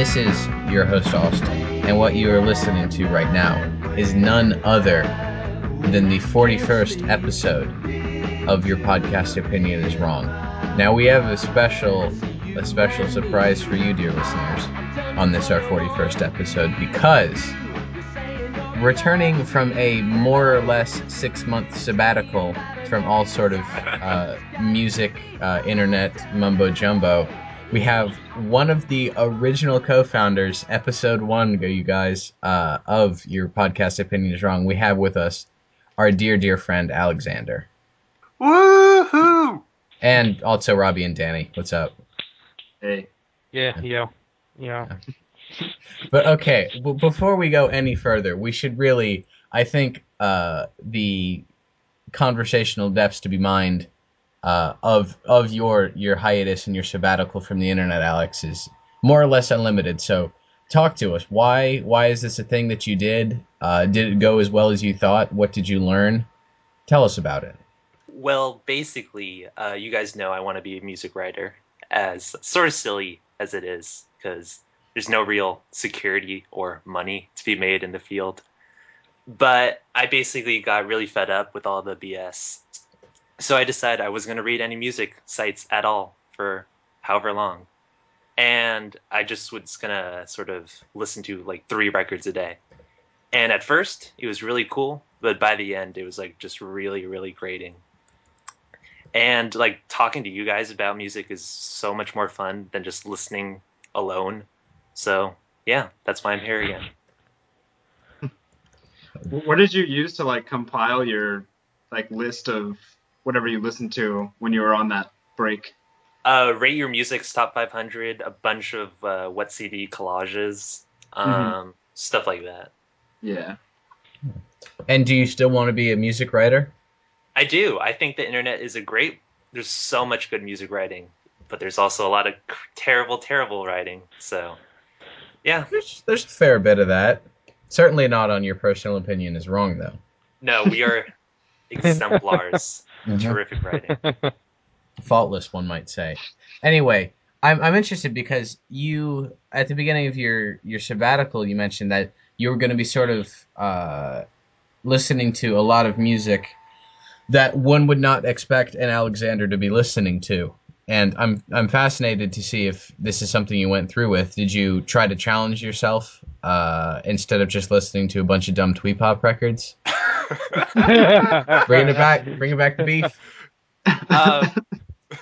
This is your host, Austin, and what you are listening to right now is none other than the 41st episode of Your Podcast Opinion is Wrong. Now, we have a special, a special surprise for you, dear listeners, on this, our 41st episode, because returning from a more or less six month sabbatical from all sort of uh, music, uh, internet mumbo jumbo, we have one of the original co-founders, episode one, go you guys, uh, of your podcast opinion is wrong. We have with us our dear, dear friend Alexander, Woohoo! and also Robbie and Danny. What's up? Hey. Yeah, yeah, yeah. But okay, b- before we go any further, we should really, I think, uh, the conversational depths to be mined uh, of of your your hiatus and your sabbatical from the internet, Alex, is more or less unlimited. So, talk to us. Why why is this a thing that you did? Uh, did it go as well as you thought? What did you learn? Tell us about it. Well, basically, uh, you guys know I want to be a music writer, as sort of silly as it is, because there's no real security or money to be made in the field. But I basically got really fed up with all the BS. So I decided I was going to read any music sites at all for however long. And I just was going to sort of listen to like three records a day. And at first, it was really cool, but by the end, it was like just really, really grating. And like talking to you guys about music is so much more fun than just listening alone. So yeah, that's why I'm here again. What did you use to like compile your like list of whatever you listened to when you were on that break? Uh, rate your music's top 500, a bunch of uh, what CD collages, um, Mhm. stuff like that. Yeah. And do you still want to be a music writer? I do. I think the internet is a great. There's so much good music writing, but there's also a lot of c- terrible, terrible writing. So, yeah. There's there's a fair bit of that. Certainly not on your personal opinion is wrong though. No, we are exemplars. Terrific writing. faultless, one might say. Anyway, I'm I'm interested because you at the beginning of your your sabbatical, you mentioned that you were going to be sort of uh, listening to a lot of music that one would not expect an Alexander to be listening to. And I'm I'm fascinated to see if this is something you went through with. Did you try to challenge yourself uh, instead of just listening to a bunch of dumb twee pop records? Bringing it back, bringing back the beef. uh, uh,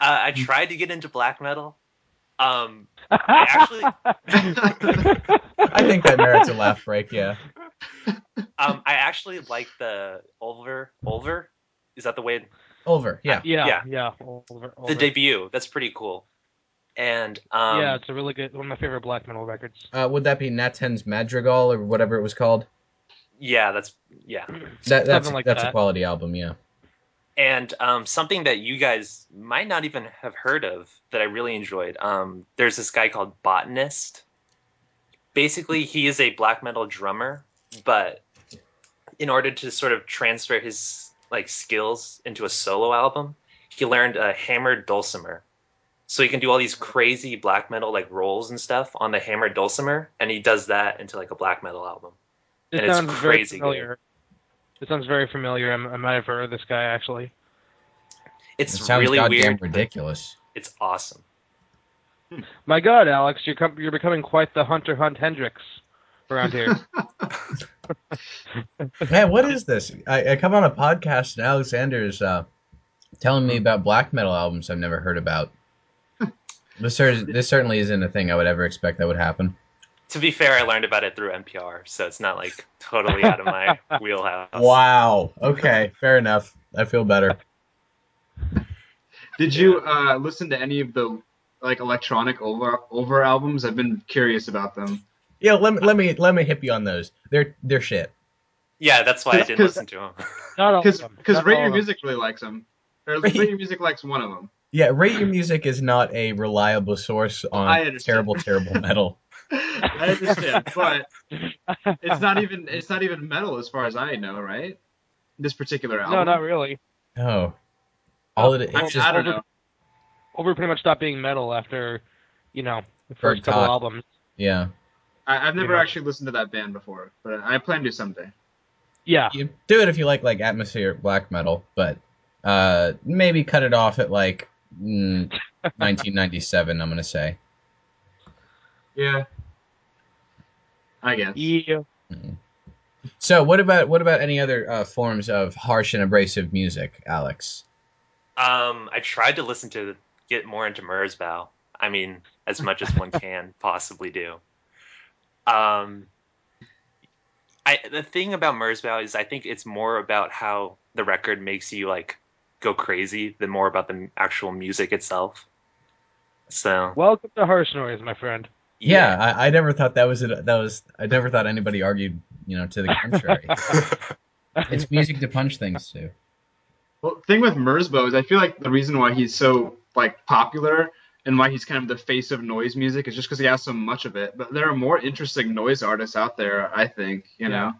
I tried to get into black metal. Um, I actually, I think that merits a laugh break. Yeah. um, I actually like the Ulver. Ulver, is that the way? Over, yeah. yeah, Yeah. yeah. Over, The debut. That's pretty cool. And um, yeah, it's a really good one of my favorite black metal records. Uh, would that be Nattens Madrigal or whatever it was called? Yeah, that's yeah. That, that's like that's a quality album, yeah. And um, something that you guys might not even have heard of that I really enjoyed. Um, there's this guy called Botanist. Basically, he is a black metal drummer, but in order to sort of transfer his like skills into a solo album, he learned a hammered dulcimer. So he can do all these crazy black metal like rolls and stuff on the hammered dulcimer, and he does that into like a black metal album. It And it's sounds very crazy good. familiar. It sounds very familiar. I'm, I might have heard of this guy actually. It's it sounds really goddamn weird. ridiculous. It's awesome. My God, Alex, you're com- you're becoming quite the Hunter Hunt Hendrix around here. Man, what is this? I, I come on a podcast and Alexander's uh, telling me about black metal albums I've never heard about. This, this certainly isn't a thing I would ever expect that would happen. To be fair, I learned about it through NPR, so it's not like totally out of my wheelhouse. Wow. Okay, fair enough. I feel better. Did you uh, listen to any of the like electronic Ulver Ulver albums? I've been curious about them. Yeah, let me let me let me hip you on those. They're they're shit. Yeah, that's why I didn't listen to them. Not all Because because Not Rate Your. Music really likes them. Or Rate- Rate Your Music likes one of them. Yeah, rate your music is not a reliable source I on understand. terrible terrible metal. I understand, but it's not even it's not even metal as far as I know, right? This particular album. No, not really. Oh, all it, I, it's mean, just I don't know. Ulver pretty much stopped being metal after, you know, the Berg first couple Talk. albums. Yeah. I, I've never Yeah. actually listened to that band before, but I plan to someday. Yeah. You do it if you like like atmospheric black metal, but uh maybe cut it off at like mm, 1997. I'm gonna say. Yeah. I guess. Yeah. So what about what about any other uh, forms of harsh and abrasive music, Alex? Um, I tried to listen to get more into Merzbow. I mean, as much as one can possibly do. Um, I the thing about Merzbow is I think it's more about how the record makes you like go crazy than more about the actual music itself. So Welcome to Harsh Noise, my friend. Yeah, I, I never thought that was a, that was I never thought anybody argued you know to the contrary. it's music to punch things to. Well, the thing with Merzbow is I feel like the reason why he's so like popular and why he's kind of the face of noise music is just because he has so much of it. But there are more interesting noise artists out there, I think. You know.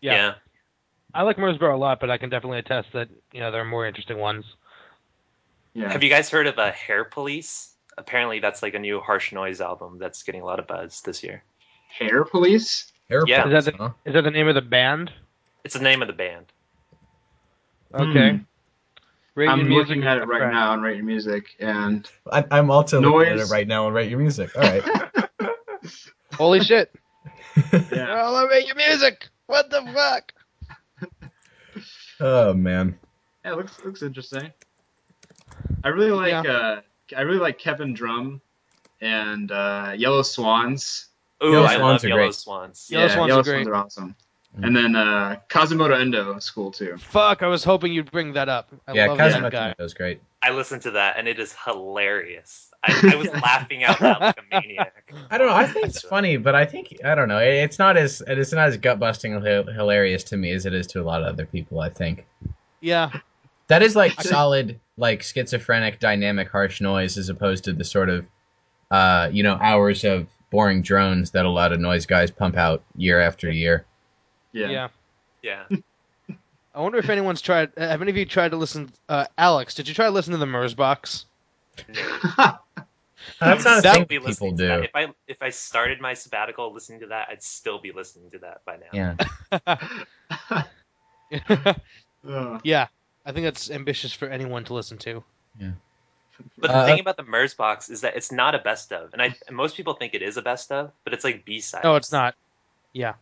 Yeah. yeah. I like Merzbow a lot, but I can definitely attest that you know there are more interesting ones. Yeah. Have you guys heard of a Hair Police? Apparently, that's like a new harsh noise album that's getting a lot of buzz this year. Hair Police? Yeah. Airports, Is that huh? Is that the name of the band? It's the name of the band. Okay. Hmm. Rating I'm music looking at it right friend. now on Rate Your Music, and I, I'm also looking at it right now and rate your music. All right. Holy shit! yeah. Oh, I rate your music. What the fuck? oh man. Yeah, it looks looks interesting. I really like Yeah. uh I really like Kevin Drumm and uh, Yellow Swans. Ooh, Yellow I Swans love are Yellow great. Swans. Yellow yeah, Swans Yellow are great. Swans are awesome. Mm. And then uh, Kazumoto Endo is cool too. Fuck! I was hoping you'd bring that up. I yeah, love that Kazuma guy. was great. I listened to that and it is hilarious. I, I was laughing out loud like a maniac. I don't know. I think it's funny, but I think I don't know. It's not as it's not as gut busting hilarious to me as it is to a lot of other people. I think Yeah. That is like solid, like schizophrenic, dynamic, harsh noise, as opposed to the sort of, uh, you know, hours of boring drones that a lot of noise guys pump out year after year. Yeah. Yeah. Yeah. I wonder if anyone's tried. Have any of you tried to listen? Uh, Alex, did you try to listen to the Merzbox? That's not a thing be people listening to do. that. If I if I started my sabbatical listening to that, I'd still be listening to that by now. Yeah. Yeah, I think that's ambitious for anyone to listen to. Yeah. But the Uh, thing about the Merzbox is that it's not a best of, and I and most people think it is a best of, but it's like B side. No, it's not. Yeah.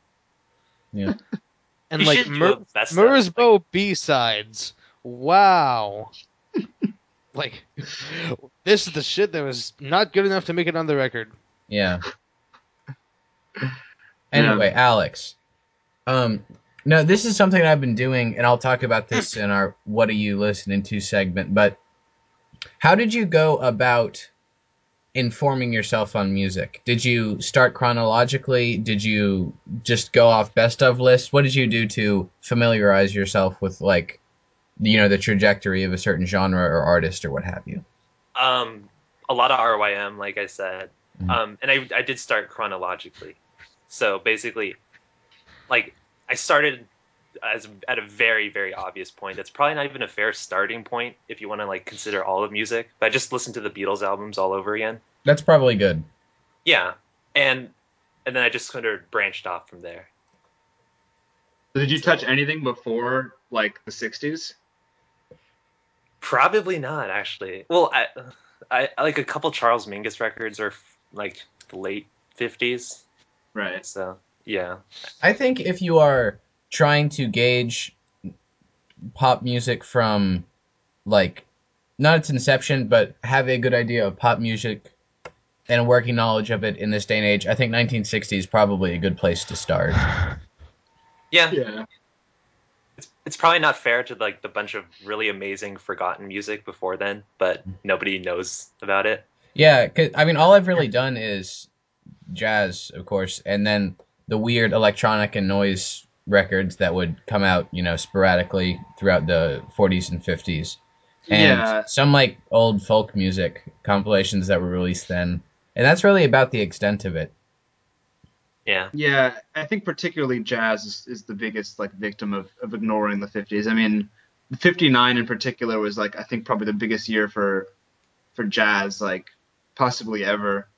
Yeah. And You like should do Mer- a best of, Merzbow B sides. Wow. like this is the shit that was not good enough to make it on the record. Yeah. Anyway, Alex. Um no, this is something I've been doing and I'll talk about this in our what are you listening to segment, but how did you go about informing yourself on music? Did you start chronologically? Did you just go off best of lists? What did you do to familiarize yourself with like you know the trajectory of a certain genre or artist or what have you? Um, a lot of RYM, like I said, Mhm. um, and I I did start chronologically. So basically, like I started as at a very very obvious point. That's probably not even a fair starting point if you want to like consider all of music. But I just listened to the Beatles albums all over again. That's probably good. Yeah, and and then I just kind of branched off from there. Did you touch anything before like the '60s? Probably not actually. Well, I, I I like a couple Charles Mingus records are like the late fifties. Right. So yeah, I think if you are trying to gauge pop music from like not its inception, but have a good idea of pop music and a working knowledge of it in this day and age, I think 1960 is probably a good place to start. yeah. Yeah. It's it's probably not fair to like the bunch of really amazing forgotten music before then, but nobody knows about it. Yeah, cause, I mean, all I've really done is jazz, of course, and then the weird electronic and noise records that would come out, you know, sporadically throughout the 40s and 50s. and Yeah. some like old folk music compilations that were released then. And that's really about the extent of it. Yeah. Yeah, I think particularly jazz is, is the biggest like victim of, of ignoring the 50s. I mean, 59 in particular was like I think probably the biggest year for for jazz like possibly ever.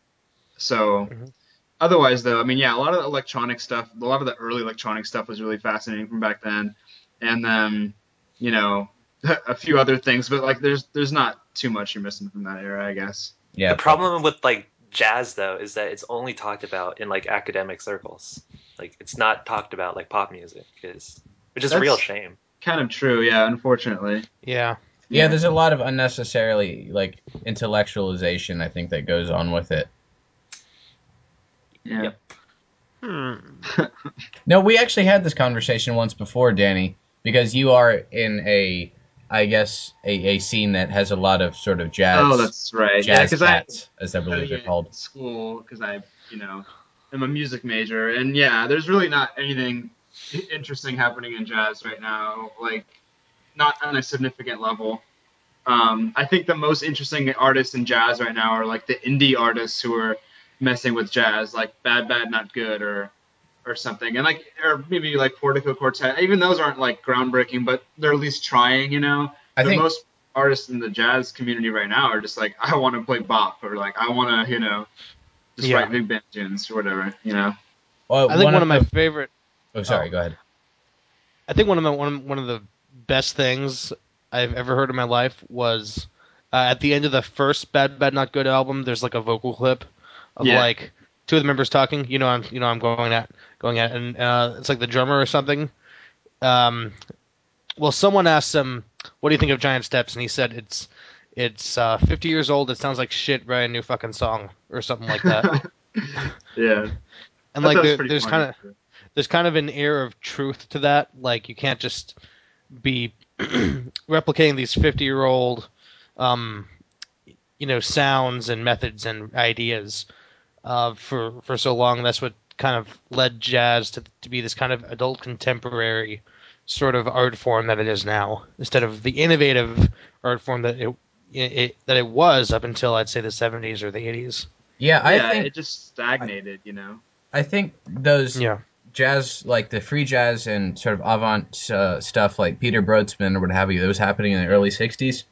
So Mhm. Otherwise though, I mean yeah, a lot of the electronic stuff, a lot of the early electronic stuff was really fascinating from back then, and then you know a few other things, but like there's there's not too much you're missing from that era, I guess. Yeah. the problem with like jazz though is that it's only talked about in like academic circles. Like it's not talked about like pop music is, which is a real shame. Kind of true, yeah. Unfortunately. Yeah. Yeah, there's a lot of unnecessarily like intellectualization I think that goes on with it. Yeah. Yep. Hmm. No, we actually had this conversation once before, Danny, because you are in a I guess a, a scene that has a lot of sort of jazz Oh, that's right. yeah, jazz because I cats, as I believe they're called. school because I, you know, am a music major, and yeah, there's really not anything interesting happening in jazz right now, like not on a significant level. Um, I think the most interesting artists in jazz right now are like the indie artists who are messing with jazz, like Bad Bad Not Good or or something, and like or maybe like Portico Quartet. Even those aren't like groundbreaking, but they're at least trying, you know I the think most artists in the jazz community right now are just like, I want to play bop, or like, I want to, you know, just Yeah. write big band tunes or whatever, you know. well, I think one, of my the- favorite. Oh, sorry. oh. Go ahead. I think one of my one one of the best things I've ever heard in my life was uh, at the end of the first Bad Bad Not Good album. There's like a vocal clip of Yeah. like two of the members talking. You know, I'm you know I'm going at going at, and uh, it's like the drummer or something. Um, well, someone asked him, "What do you think of Giant Steps?" and he said, "It's it's uh, 50 years old. It sounds like shit. Write a new fucking song or something like that." yeah. And That- like there, there's kind of there's kind of an air of truth to that. Like you can't just be replicating these 50 year old, um, you know, sounds and methods and ideas uh, for for so long. That's what kind of led jazz to to be this kind of adult contemporary sort of art form that it is now, instead of the innovative art form that it, it that it was up until I'd say the 70s or the 80s. Yeah, I yeah, think it just stagnated, you know. I think those Yeah. jazz, like the free jazz and sort of avant uh, stuff, like Peter Brötzmann or what have you, that was happening in the early '60s,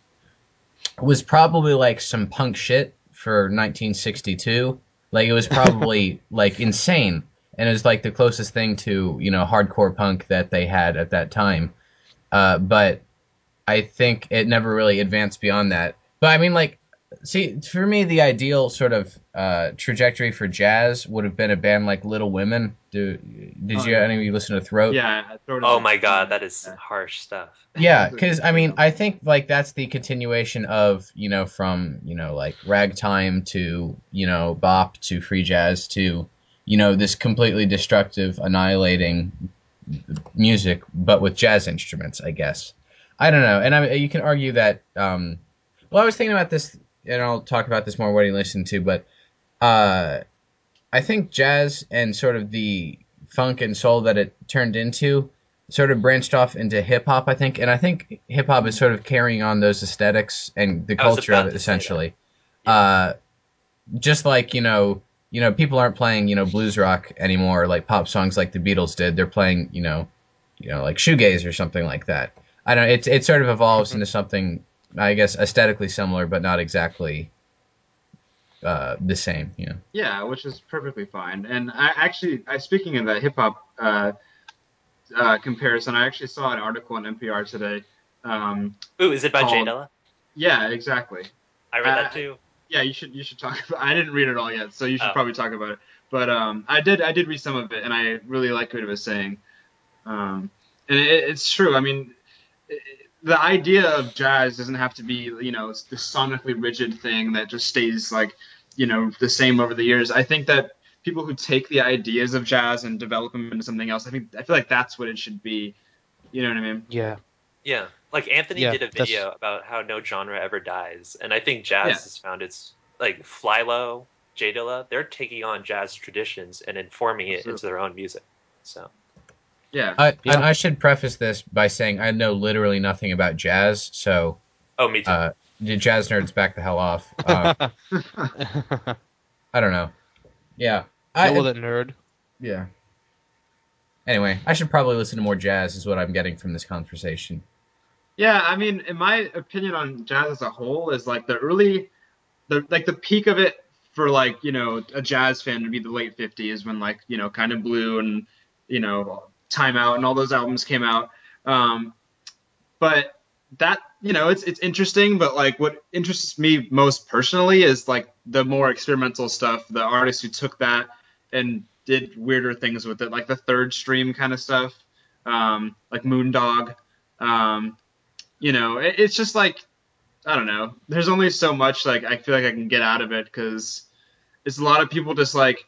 was probably like some punk shit for 1962. Like it was probably like insane, and it was like the closest thing to you know hardcore punk that they had at that time. Uh, but I think it never really advanced beyond that. But I mean, like, see, for me, the ideal sort of uh, trajectory for jazz would have been a band like Little Women. Do did Oh, you yeah. any of you listen to Throat? Yeah. I throw Oh my god, that is harsh stuff. Yeah, because I mean, I think like that's the continuation of you know from you know like ragtime to you know bop to free jazz to you know this completely destructive, annihilating music, but with jazz instruments. I guess I don't know, and I, you can argue that. Um, well, I was thinking about this, and I'll talk about this more when he listen to, but uh, I think jazz and sort of the funk and soul that it turned into sort of branched off into hip hop, I think, and I think hip hop is sort of carrying on those aesthetics and the culture of it to say that. essentially. Uh, just like you know, you know, people aren't playing you know blues rock anymore, like pop songs like the Beatles did. They're playing you know, you know, like shoegaze or something like that. I don't. know, It it sort of evolves into something, I guess, aesthetically similar, but not exactly uh, the same. You know. Yeah, which is perfectly fine. And I actually, I speaking of that hip hop uh, uh, comparison, I actually saw an article on NPR today. Um, Ooh, is it by Jay Called- Dilla? yeah, exactly. I read uh, that too. Yeah, you should you should talk. About, I didn't read it all yet, so you should Oh. probably talk about it. But um, I did I did read some of it, and I really like what it was saying. Um, and it, it's true. I mean, it, the idea of jazz doesn't have to be you know it's this sonically rigid thing that just stays like you know the same over the years. I think that people who take the ideas of jazz and develop them into something else, I think I feel like that's what it should be. You know what I mean? Yeah. Yeah, like Anthony Yeah, did a that's- video about how no genre ever dies, and I think jazz Yeah. has found its like Flylo, J Dilla. They're taking on jazz traditions and informing it into their own music. So Yeah. I, Yeah. And I should preface this by saying I know literally nothing about jazz, so oh, me too. uh, the jazz nerds back the hell off. Uh, I don't know. Yeah. I, Deal with it, nerd. Yeah. Anyway, I should probably listen to more jazz, is what I'm getting from this conversation. Yeah, I mean, in my opinion on jazz as a whole is like the early the like the peak of it for like you know a jazz fan would be the late 50s when like you know kind of blue and you know time out and all those albums came out. Um, but that you know it's it's interesting but like what interests me most personally is like the more experimental stuff the artists who took that and did weirder things with it like the third stream kind of stuff um, like moondog. Um, you know it, it's just like i don't know. There's only so much like i feel like i can get out of it because it's a lot of people just like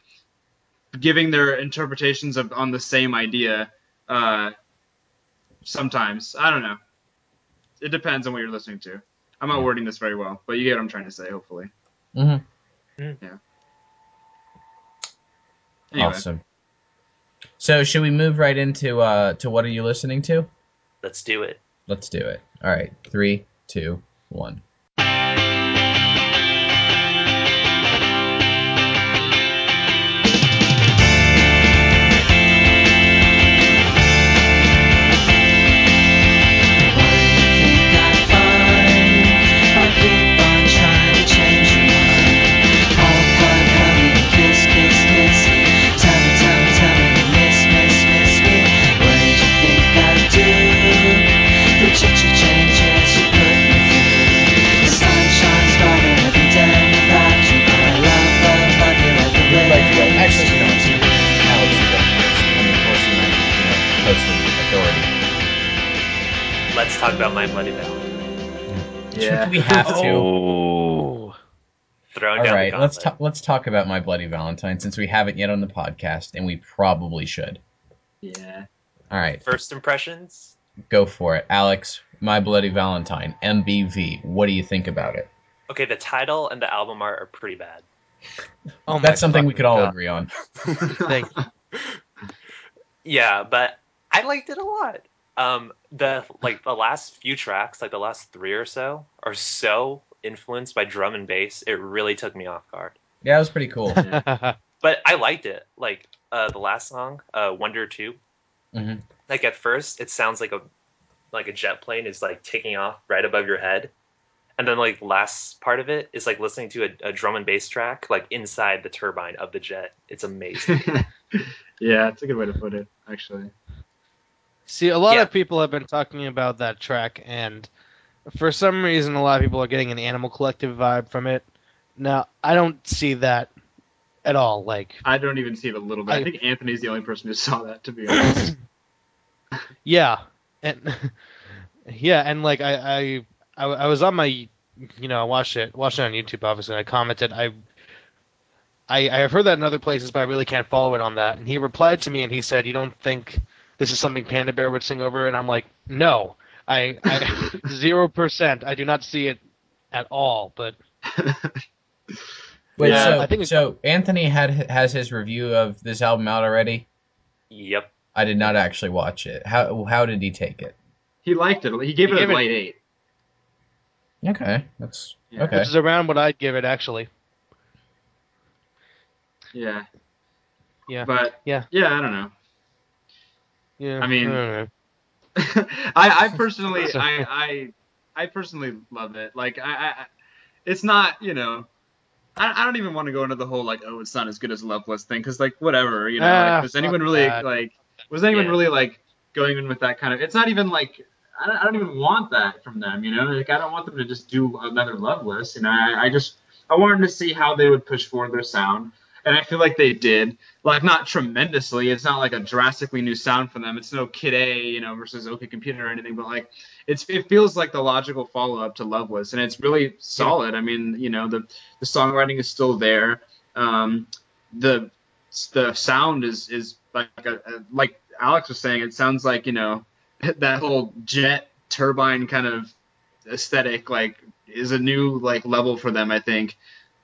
giving their interpretations of on the same idea uh, sometimes i don't know it depends on what you're listening to. I'm not wording this very well, but you get what I'm trying to say, hopefully. Mm-hmm. Yeah. Anyway, Awesome. So should we move right into uh to what are you listening to? Let's do it. Let's do it. All right, three, two, one. Talk about my Bloody Valentine. yeah. We have to. Oh. Throwing All right, the let's gauntlet. talk. Let's talk about my Bloody Valentine since we haven't yet on the podcast, and we probably should. Yeah. All right, First impressions. go for it, Alex. My Bloody Valentine, MBV. What do you think about it? Okay, the title and the album art are pretty bad. Oh That's something we could all God. agree on. Thank Yeah, but I liked it a lot. Um, the like the last few tracks, like the last three or so, are so influenced by drum and bass. It really took me off guard. Yeah, it was pretty cool. But I liked it. Like uh, the last song, uh, Wonder Two. Mhm. Like at first, it sounds like a like a jet plane is like taking off right above your head, and then like last part of it is like listening to a, a drum and bass track like inside the turbine of the jet. It's amazing. yeah, it's a good way to put it, actually. See, a lot Yeah. of people have been talking about that track, and for some reason, a lot of people are getting an Animal Collective vibe from it. Now, I don't see that at all. Like, I don't even see it a little bit. I, I- think Anthony's the only person who saw that, to be honest. yeah, and yeah, and like I, I, I, I was on my, you know, I watched it, watched it on YouTube, obviously. And I commented, I, I, I have heard that in other places, but I really can't follow it on that. And he replied to me, and he said, "You don't think this is something Panda Bear would sing over?" And I'm like, "No, I, I zero percent. I do not see it at all." But Wait, Yeah, so I think so Anthony had has his review of this album out already. yep. I did not actually watch it. How how did he take it? he liked it. He gave He it gave a it- eight. Okay, that's Yeah. okay. which is around what I'd give it actually. Yeah. Yeah. But Yeah. yeah, I don't know. Yeah, I mean- don't. I, I personally, I, I, I personally love it. Like, I, I, it's not, you know, I, I don't even want to go into the whole like, oh, it's not as good as Loveless thing, because like, whatever, you know. Ah, like, was anyone really that. like, was anyone Yeah. really like going in with that kind of? It's not even like. I don't, I don't even want that from them, you know. Like I don't want them to just do another Loveless, and. I, I just I wanted to see how they would push forward their sound, and I feel like they did. Like not tremendously. It's not like a drastically new sound for them. It's no Kid A, you know, versus OK Computer or anything. But like, it's it feels like the logical follow up to Loveless, and it's really solid. I mean, you know, the the songwriting is still there. Um, the the sound is is like a, a, like Alex was saying. It sounds like you know that whole jet turbine kind of aesthetic like is a new like level for them. I think.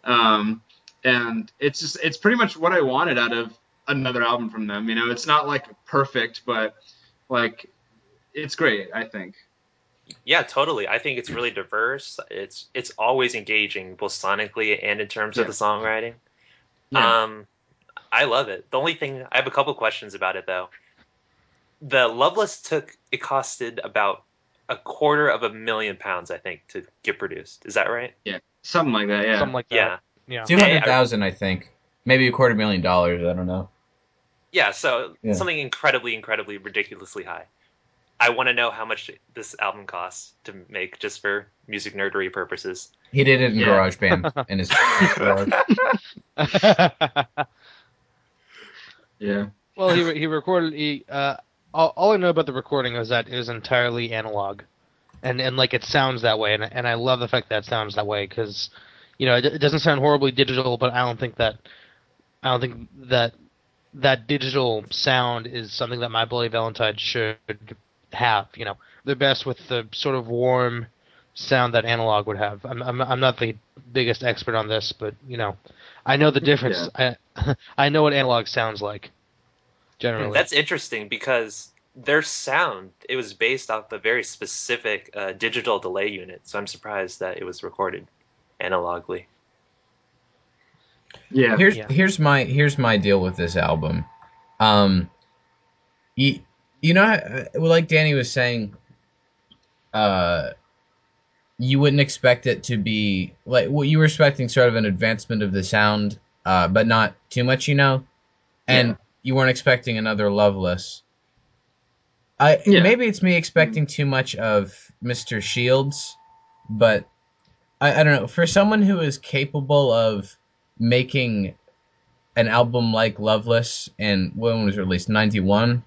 Um, and it's just it's pretty much what I wanted out of another album from them. You know, it's not like perfect, but like it's great. I think. Yeah, totally. I think it's really diverse. It's it's always engaging, both sonically and in terms of the songwriting. Yeah. Um, I love it. The only thing I have a couple questions about it though. The Loveless took it costed about a quarter of a million pounds, I think, to get produced. Is that right? Yeah, something like that. Yeah. something like that. Yeah. Yeah. Two hundred thousand, I think. Maybe a quarter million dollars. I don't know. Yeah, so Yeah. something incredibly, incredibly, ridiculously high. I want to know how much this album costs to make just for music nerdery purposes. He did it in Yeah. GarageBand in his, his garage. yeah. well, he he recorded. He uh, all, all I know about the recording is that it was entirely analog, and and like it sounds that way, and and I love the fact that it sounds that way because, you know, it, it doesn't sound horribly digital, but I don't think that, I don't think that that digital sound is something that My Bloody Valentine should have. You know, they're best with the sort of warm sound that analog would have. I'm I'm, I'm not the biggest expert on this, but you know, I know the difference. I I know what analog sounds like. Generally, That's interesting because their sound it was based off a very specific uh, digital delay unit, so I'm surprised that it was recorded analogly. Yeah. Here's Yeah. here's my here's my deal with this album. Um, you, you know, uh, like Danny was saying, uh, you wouldn't expect it to be like what you were expecting, sort of an advancement of the sound, uh, but not too much, you know, and Yeah. you weren't expecting another Loveless. I Yeah. maybe it's me expecting too much of Mr. Shields, but I, I don't know. For someone who is capable of making an album like Loveless and when was released 91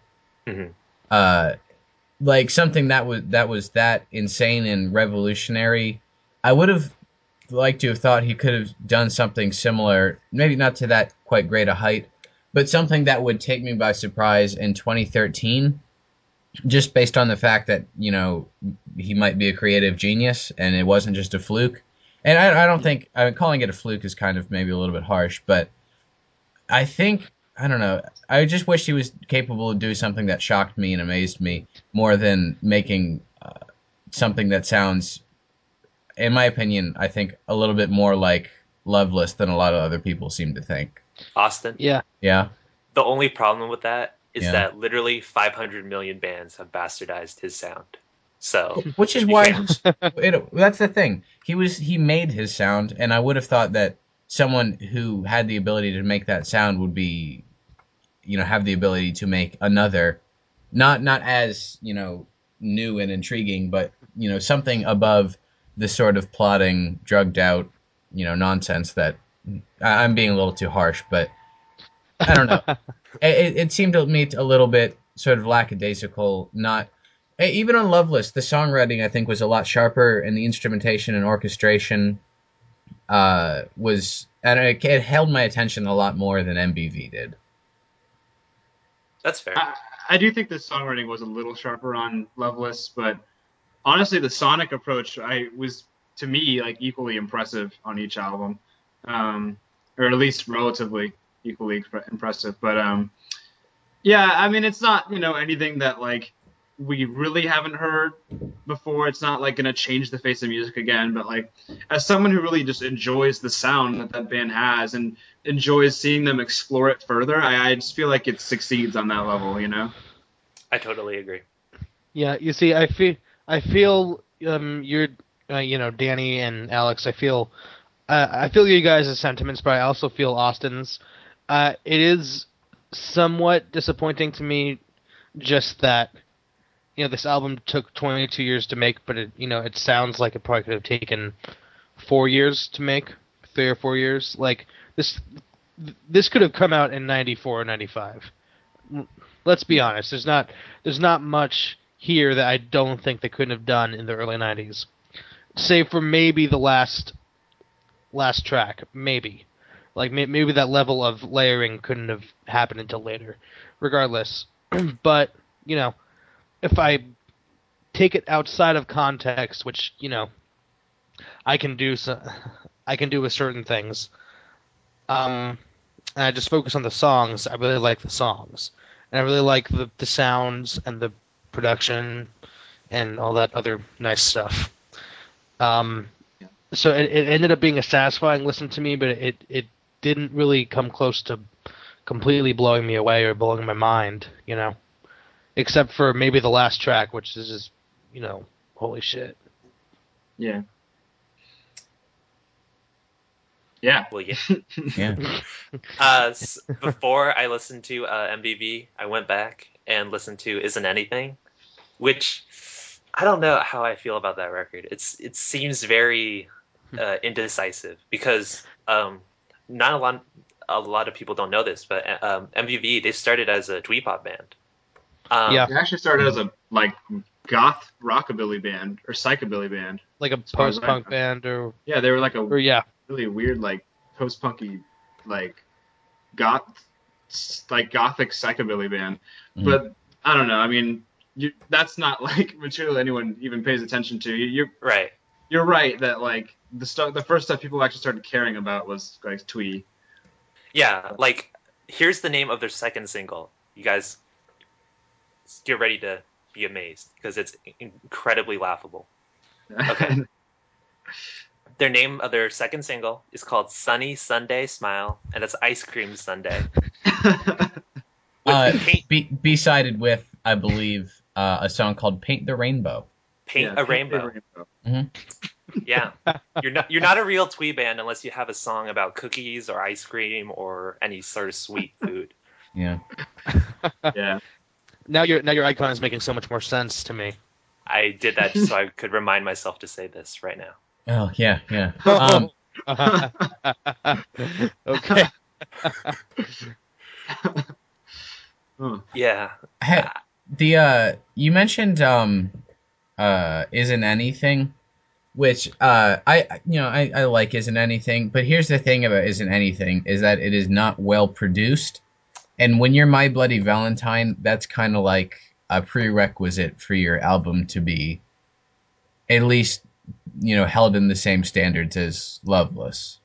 Mhm. uh like something that was that was that insane and revolutionary I would have liked to have thought he could have done something similar maybe not to that quite great a height but something that would take me by surprise in 2013 just based on the fact that you know he might be a creative genius and it wasn't just a fluke and I, I don't think I mean, calling it a fluke is kind of maybe a little bit harsh, but I think I don't know. I just wish he was capable of doing something that shocked me and amazed me more than making uh, something that sounds, in my opinion, I think a little bit more like Loveless than a lot of other people seem to think. Austin, yeah, Yeah, the only problem with that is Yeah. that literally 500 million bands have bastardized his sound. So which is why can't- it, that's the thing. He was he made his sound, and I would have thought that someone who had the ability to make that sound would be, you know, have the ability to make another, not not as you know new and intriguing, but you know something above the sort of plotting, drugged out, you know, nonsense that I, I'm being a little too harsh, but I don't know. it, it seemed to me a little bit sort of lackadaisical, not even on Loveless, the songwriting I think was a lot sharper, and the instrumentation and orchestration uh, was, and it, it held my attention a lot more than MBV did. that's fair. I, I do think the songwriting was a little sharper on Loveless, but honestly, the sonic approach I was to me like equally impressive on each album, um, or at least relatively equally impressive. But um, yeah, I mean, it's not you know anything that like we really haven't heard before. It's not like gonna change the face of music again. But like as someone who really just enjoys the sound that that band has and enjoys seeing them explore it further, I, I just feel like it succeeds on that level. You know. I totally agree. yeah. You see, I feel I feel um you're uh, you know Danny and Alex. I feel uh, I feel you guys' sentiments, but I also feel Austin's. Uh, it is somewhat disappointing to me, just that you know this album took 22 years to make, but it you know it sounds like it probably could have taken four years to make, three or four years. Like this, this could have come out in 94 or 95. Let's be honest. There's not there's not much here that I don't think they couldn't have done in the early 90s, save for maybe the last last track, maybe. Like maybe that level of layering couldn't have happened until later. Regardless, but you know, if I take it outside of context, which you know, I can do so, I can do with certain things. Um, and I just focus on the songs. I really like the songs, and I really like the the sounds and the production and all that other nice stuff. Um, so it, it ended up being a satisfying listen to me, but it it didn't really come close to completely blowing me away or blowing my mind, you know. Except for maybe the last track, which is just, you know, holy shit. Yeah. Yeah. Well, yeah. Yeah. Uh, s- before I listened to uh, MBV, I went back and listened to "Isn't Anything," which I don't know how I feel about that record. It's it seems very uh, indecisive because um, not a lot a lot of people don't know this, but um, MBV they started as a twee pop band. Um, Yeah. It actually started as a like goth rockabilly band or psychobilly band. like a far as I post-punk band or Yeah, they were like a or yeah, really weird like post punky like goth like gothic psychobilly band. Mhm. But I don't know. I mean, you, that's not like material anyone even pays attention to. You, you're Right. you're right that like the stuff the first stuff people actually started caring about was like twee. Yeah. Like here's the name of their second single. You guys get ready to be amazed because it's incredibly laughable. Okay. Their name of their second single is called Sunny Sunday Smile, and it's Ice Cream Sunday. With Uh, paint, be be sided with, I believe, uh, a song called "Paint the Rainbow." paint Yeah, a rainbow. rainbow. Yeah, you're not you're not a real twee band unless you have a song about cookies or ice cream or any sort of sweet food. Yeah. Yeah. Now your now your icon is making so much more sense to me. I did that just so I could remind myself to say this right now. Oh yeah, yeah. Um, okay. Yeah, ha- the uh, you mentioned um, uh, isn't anything, which uh, I you know I, I like isn't anything, but here's the thing about isn't anything is that it is not well produced, and when you're My Bloody Valentine, that's kind of like a prerequisite for your album to be at least you know held in the same standards as Loveless.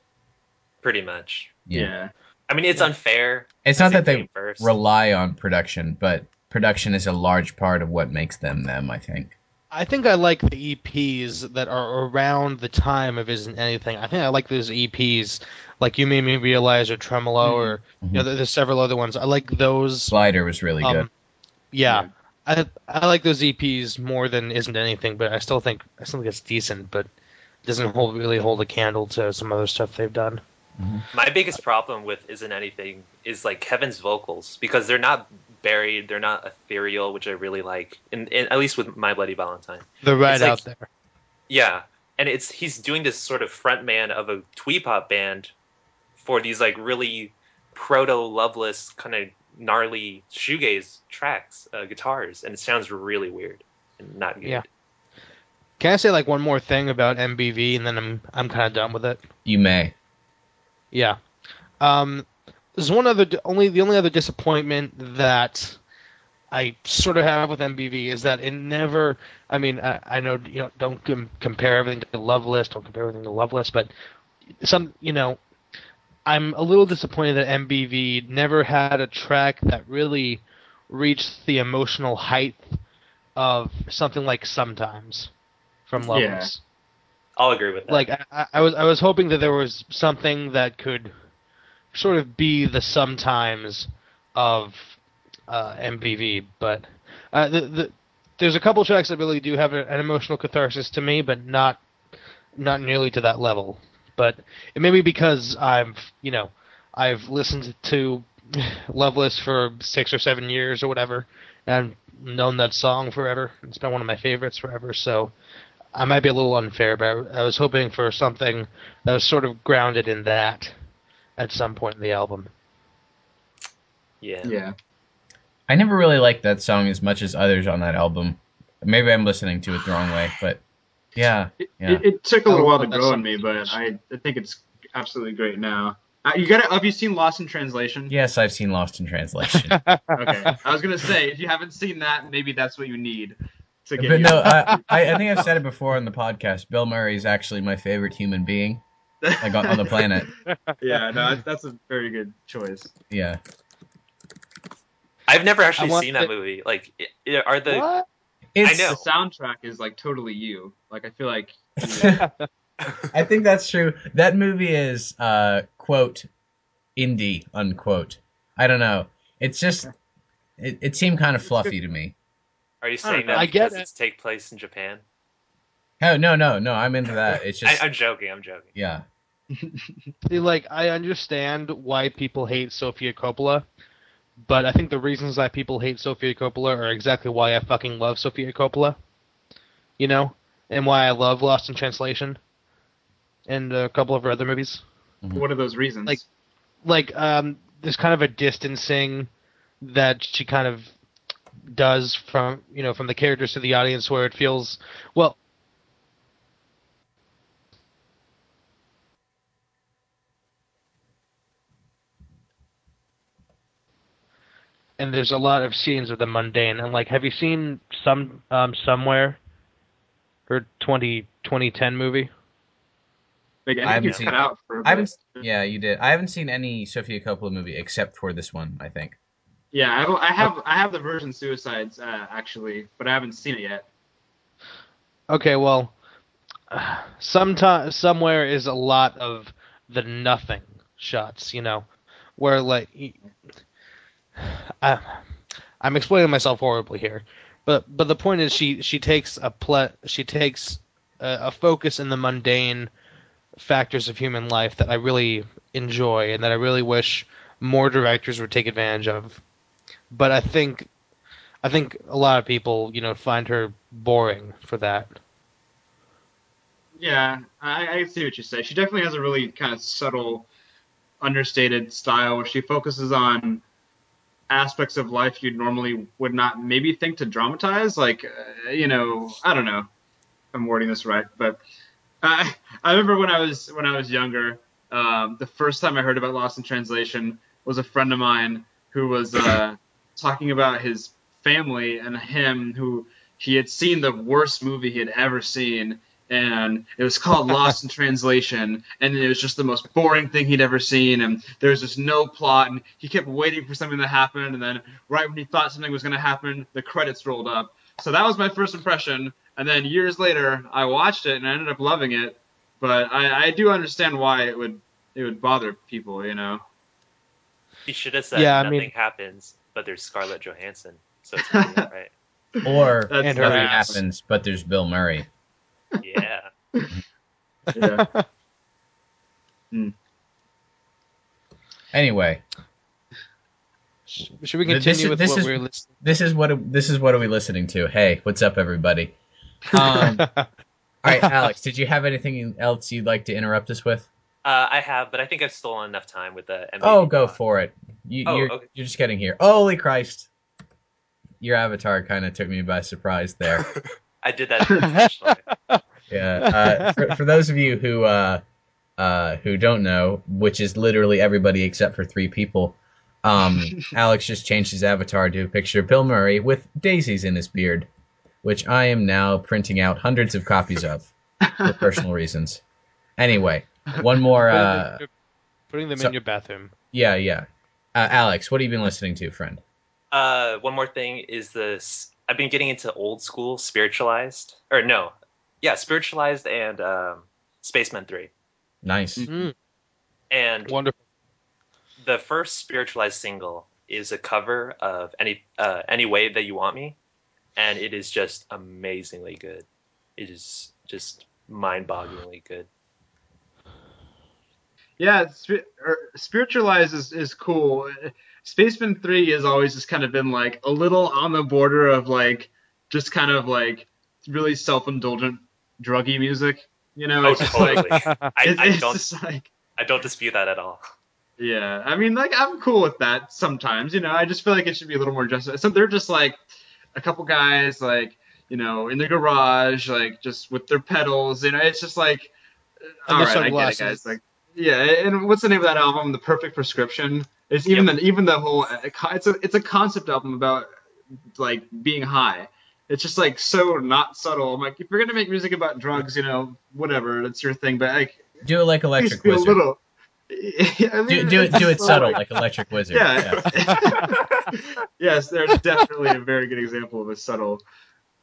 pretty much. Yeah. I mean, it's Yeah. unfair. It's not that they first. rely on production, but production is a large part of what makes them them. I think. I think I like the EPs that are around the time of Isn't Anything. I think I like those EPs, like You Made Me Realize or Tremolo, mm-hmm. or you know, mm-hmm. there's several other ones. I like those. Slider was really um, good. Um, yeah, I I like those EPs more than Isn't Anything, but I still think I still think it's decent, but it doesn't hold really hold a candle to some other stuff they've done. Mm-hmm. My biggest problem with Isn't Anything is like Kevin's vocals because they're not buried, they're not ethereal, which I really like. And, in at least with My Bloody Valentine. They're right like- out there. Yeah, and it's he's doing this sort of frontman of a twee pop band for these like really proto loveless kind of gnarly shoegaze tracks, uh, guitars, and it sounds really weird and not good. Yeah. Can I say like one more thing about MBV, and then I'm I'm kind of done with it. You may. Yeah. Um, there's one other only the only other disappointment that I sort of have with MBV is that it never. I mean, I, I know you know don't com- compare everything to Loveless, don't compare everything to Loveless, but some you know, I'm a little disappointed that MBV never had a track that really reached the emotional height of something like Sometimes from Yeah. Loveless I'll agree with that. like I, I was I was hoping that there was something that could sort of be the sometimes of uh, but uh, the, the there's a couple tracks that really do have a, an emotional catharsis to me, but not not nearly to that level. But it may be because I've you know I've listened to Loveless for six or seven years or whatever, and known that song forever. It's been one of my favorites forever. So I might be a little unfair, but I was hoping for something that was sort of grounded in that at some point in the album. yeah. Yeah. I never really liked that song as much as others on that album. Maybe I'm listening to it the wrong way, but yeah, It, yeah. it, it took a little Oh, while to grow on me, but. I, I think it's absolutely great now. Uh, you got to Have you seen Lost in Translation? Yes, I've seen Lost in Translation. Okay. I was gonna say if you haven't seen that, maybe that's what you need to get. but you no, I, I I think I've said it before on the podcast. Bill Murray is actually my favorite human being, like on, on the planet. yeah, no, that's- that's a very good choice. Yeah. I've never actually seen that the- movie. Like, i- are the what? It's, know. The soundtrack is like totally you. Like I feel like I think that's true. That movie is uh quote indie unquote. I don't know. It's just it, it seemed kind of fluffy to me. are you saying know. that I get because it. it's take place in Japan? Oh no no no! I'm into that. It's I, just I'm joking. I'm joking. yeah. See, like I understand why people hate Sofia Coppola, but I think the reasons that people hate Sofia Coppola are exactly why I fucking love Sofia Coppola. You know, and why I love Lost in Translation, and a couple of her other movies. What are those reasons? Like- Like, um, there's kind of a distancing that she kind of does from you know from the characters to the audience, where it feels well. And there's a lot of scenes of the mundane. And like, have you seen some um somewhere? Her 20, 2010 movie. Like, I I haven't seen- cut out for a I haven't. Yeah, you did. I haven't seen any Sofia Coppola movie except for this one. I think. Yeah, I, I have I have the Virgin Suicides uh, actually, but I haven't seen it yet. Okay, well, sometime somewhere is a lot of the nothing shots. You know, where like, y- I, I'm explaining myself horribly here, but but the point is she she takes a ple- she takes a, a focus in the mundane factors of human life that I really enjoy and that I really wish more directors would take advantage of. But I think I think a lot of people, you know, find her boring for that. Yeah, I, I see what you say. She definitely has a really kind of subtle, understated style where she focuses on aspects of life you normally would not maybe think to dramatize. Like, uh, you know, I don't know I'm wording this right, but I, I remember when I was when I was younger, um, the first time I heard about Lost in Translation was a friend of mine who was uh, talking about his family and him who he had seen the worst movie he had ever seen and it was called Lost in Translation, and it was just the most boring thing he'd ever seen, and there was just no plot, and he kept waiting for something to happen, and then right when he thought something was going to happen, the credits rolled up. So that was my first impression, and then years later, I watched it and I ended up loving it, but I, I do understand why it would it would bother people, you know. He should have said Yeah, I nothing mean- happens, but there's Scarlett Johansson, so it's pretty right. Or That's And her nothing happens, but there's Bill Murray. Yeah. Yeah. Anyway, Should we Th- this continue is- with this what is- we're listening? this is what this is what are we listening to? Hey, what's up, everybody? Um, all right, Alex, did you have anything else you'd like to interrupt us with? Uh, I have, but I think I've stolen enough time with the. MVD Oh, go talk. for it. You, Oh, you're, okay. you're just getting here. Holy Christ! Your avatar kind of took me by surprise there. I did that intentionally. Yeah. Uh, for, for those of you who uh, uh, who don't know, which is literally everybody except for three people, um, Alex just changed his avatar to a picture of Bill Murray with daisies in his beard, which I am now printing out hundreds of copies of for personal reasons. Anyway, one more. Putting Uh, them- putting them so- in your bathroom. yeah, yeah. Uh, Alex, what have you been listening to, friend? Uh, one more thing is this. I've been getting into old school spiritualized, or no, yeah, spiritualized and um, Spacemen Three, Nice. Mm, and wonderful. the first spiritualized single is a cover of any uh, any way that you want me, and it is just amazingly good. It is just mind-bogglingly good. Yeah, spi- er, spiritualize is, is cool. Spacemen Three has always just kind of been like a little on the border of like just kind of like really self-indulgent druggy music. You know, Oh, it's just totally. like I, it- I it's don't just like I don't dispute that at all. yeah. I mean, like I'm cool with that sometimes. You know, I just feel like it should be a little more justice. So they're just like a couple guys like you know in the garage like just with their pedals. You know, it's just like And all the I get it, guys. Like yeah, and what's the name of that album? The Perfect Prescription. It's even Yep. the even the whole it's a it's a concept album about like being high. It's just like so not subtle. I'm like, if you're gonna make music about drugs, you know, whatever, that's your thing. But like, Do it like Electric be a Wizard. little. I mean, Do, do it. Do it so, subtle like- like Electric Wizard. yeah. yes, they're definitely a very good example of a subtle,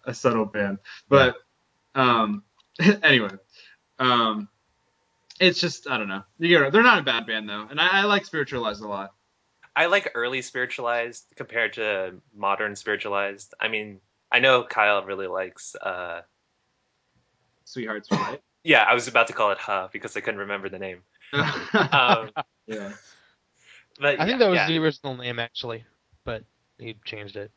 a subtle band. But um, anyway, um, it's just I don't know. You're, they're not a bad band though, and I, I like Spiritualized a lot. I like early spiritualized compared to modern spiritualized. I mean, I know Kyle really likes. Uh, Sweethearts, right? yeah, I was about to call it "Huh" because I couldn't remember the name. Um, yeah. but I think that was yeah. the original name actually, but he changed it.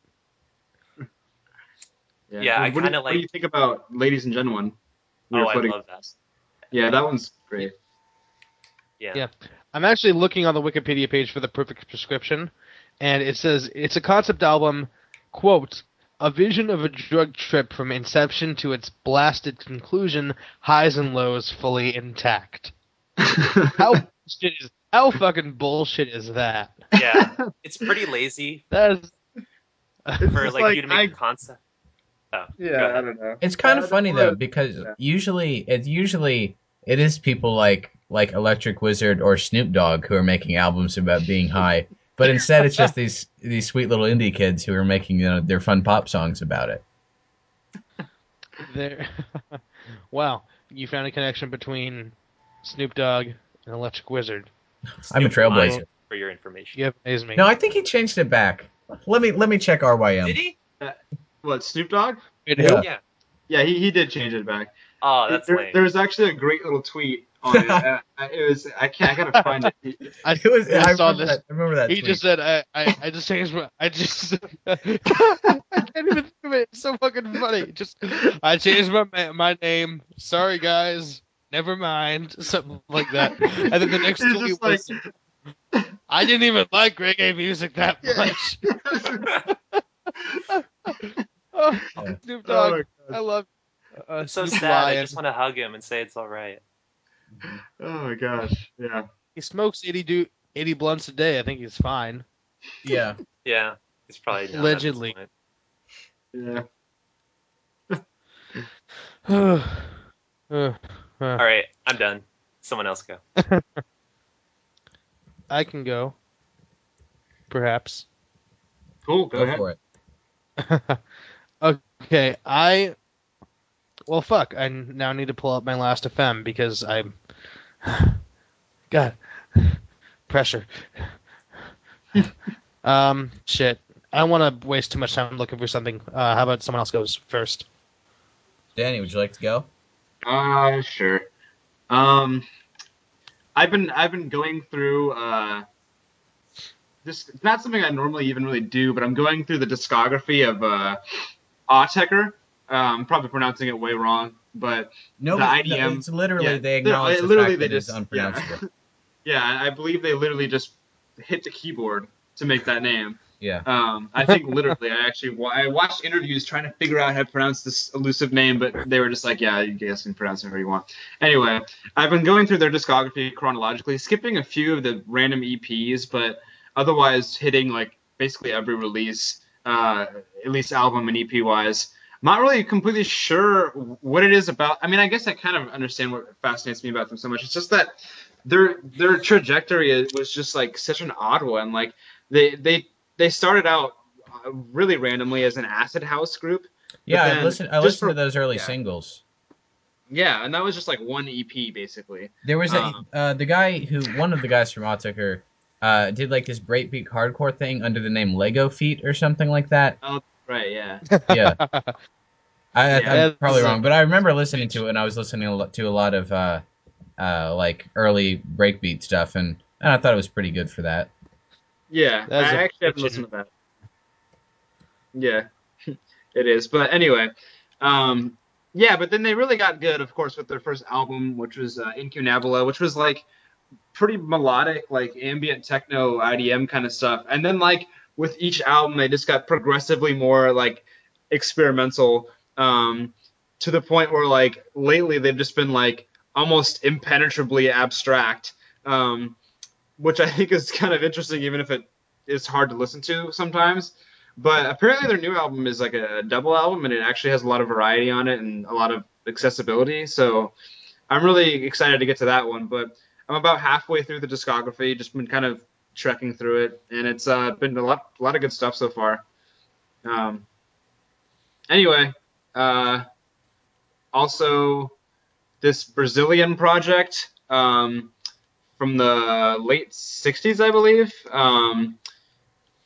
Yeah, I What do you- kinda What do you think about Ladies and Gentlemen? We Oh, I love that. Yeah, that one's great. Yeah. Yeah. I'm actually looking on the Wikipedia page for the perfect prescription, and it says it's a concept album, quote, a vision of a drug trip from inception to its blasted conclusion, highs and lows fully intact. How bullshit is how fucking bullshit is that? Yeah. It's pretty lazy That is for like, like, you to make I- a concept. Oh, yeah, I don't know. It's kind Yeah, of funny that's though because yeah. usually it's usually it is people like like Electric Wizard or Snoop Dogg who are making albums about being high, but instead it's just these these sweet little indie kids who are making you know, their fun pop songs about it. there. wow, you found a connection between Snoop Dogg and Electric Wizard. I'm a Snoop Lion trailblazer. For your information. You have amazed me. No, I think he changed it back. Let me let me check RYM. Did he? Uh, what Snoop Dogg? Yeah. Yeah. Yeah, he, he did change it back. Oh, that's there, lame. there was actually a great little tweet on it. Uh, it was I can't I gotta find it. I, It was, I I, saw this. that, I remember that. He tweet. just said, I, I, I just changed my, I just, I can't even think of it. It's so fucking funny. Just, I changed my my name. Sorry guys. Never mind. Something like that. And then the next He's tweet just like, was, I didn't even like reggae music that Yeah. much. oh, Yeah. Snoop oh Dogg. my I god. love uh, so Snoop sad. I just want to hug him and say it's all right. Oh my gosh. Yeah. He smokes 80, do, 80 blunts a day. I think he's fine. yeah. Yeah. He's probably done Allegedly. Yeah. All right, I'm done. Someone else go. I can go. Perhaps. Cool. Go, Go ahead. for it. okay, I. Well, fuck. I now need to pull up my last FM because I'm. God. Pressure. um, shit. I don't want to waste too much time looking for something. Uh, how about someone else goes first? Danny, would you like to go? Uh, sure. Um, I've been I've been going through uh, this. It's not something I normally even really do, but I'm going through the discography of uh, Autechre. Um, I'm probably pronouncing it way wrong, but No, The IDM it's literally yeah, they acknowledge the literally fact they that it's just- unpronounceable. yeah, I believe they literally just hit the keyboard to make that name. Yeah. Um, I think literally, I actually wa- I watched interviews trying to figure out how to pronounce this elusive name, but they were just like, yeah, you guys can pronounce it however you want. Anyway, I've been going through their discography chronologically, skipping a few of the random EPs, but otherwise hitting like basically every release, uh, at least album and EP wise. I'm not really completely sure what it is about. I mean, I guess I kind of understand what fascinates me about them so much. It's just that their their trajectory was just like such an odd one. Like they they they started out uh, really randomly as an acid house group. Yeah, I listened. I listened for- to those early yeah. singles. Yeah, and that was just like one EP basically. There was a Um, uh, the guy who one of the guys from Autechre uh, did like this breakbeat hardcore thing under the name Lego Feet or something like that. Right. Yeah. Yeah, I, I, Yeah, I'm probably wrong, but I remember listening to it and I was listening to a lot of uh, uh, like early breakbeat stuff, and, and I thought it was pretty good for that. Yeah. That's I a actually haven't listened to that. Yeah, it is. But anyway, um, yeah. But then they really got good, of course, with their first album, which was uh, Incunabula, which was like pretty melodic, like ambient techno IDM kind of stuff. And then like with each album, they just got progressively more like experimental, um, to the point where like lately they've just been like almost impenetrably abstract, um, which I think is kind of interesting, even if it is hard to listen to sometimes. But apparently their new album is like a double album, and it actually has a lot of variety on it and a lot of accessibility. So I'm really excited to get to that one. But I'm about halfway through the discography, just been kind of trekking through it, and it's uh, been a lot, a lot of good stuff so far. Um, anyway, uh, also this Brazilian project um, from the late '60s, I believe. Um,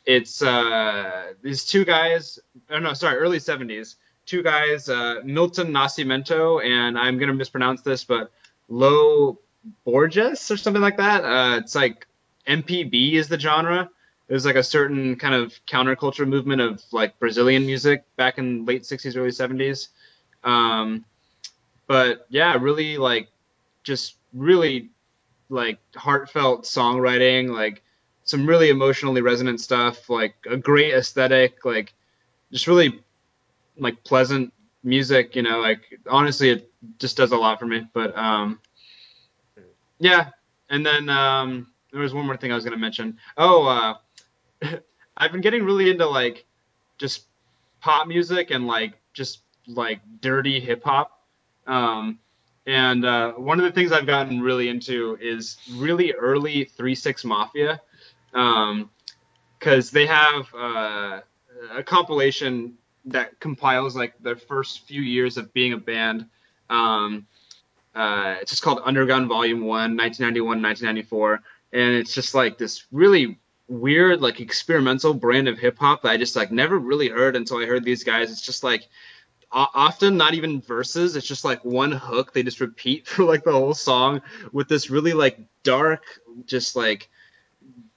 it's uh, these two guys. Oh no, sorry, early '70s. Two guys, uh, Milton Nascimento, and I'm gonna mispronounce this, but Lo Borges or something like that. Uh, it's like MPB is the genre. There's like a certain kind of counterculture movement of like Brazilian music back in late 60s, early 70s. Um, but yeah, really like just really like heartfelt songwriting, like some really emotionally resonant stuff, like a great aesthetic, like just really like pleasant music, you know, like honestly it just does a lot for me. But um yeah. And then um there was one more thing I was gonna mention. Oh, uh I've been getting really into like just pop music and like just like dirty hip hop. Um and uh, one of the things I've gotten really into is really early Three Six Mafia, because um, they have uh, a compilation that compiles like their first few years of being a band. Um, uh, it's just called Underground Volume One, 1991, 1994, and it's just like this really weird, like experimental brand of hip hop that I just like never really heard until I heard these guys. It's just like often not even verses. It's just like one hook. They just repeat for like the whole song with this really like dark just like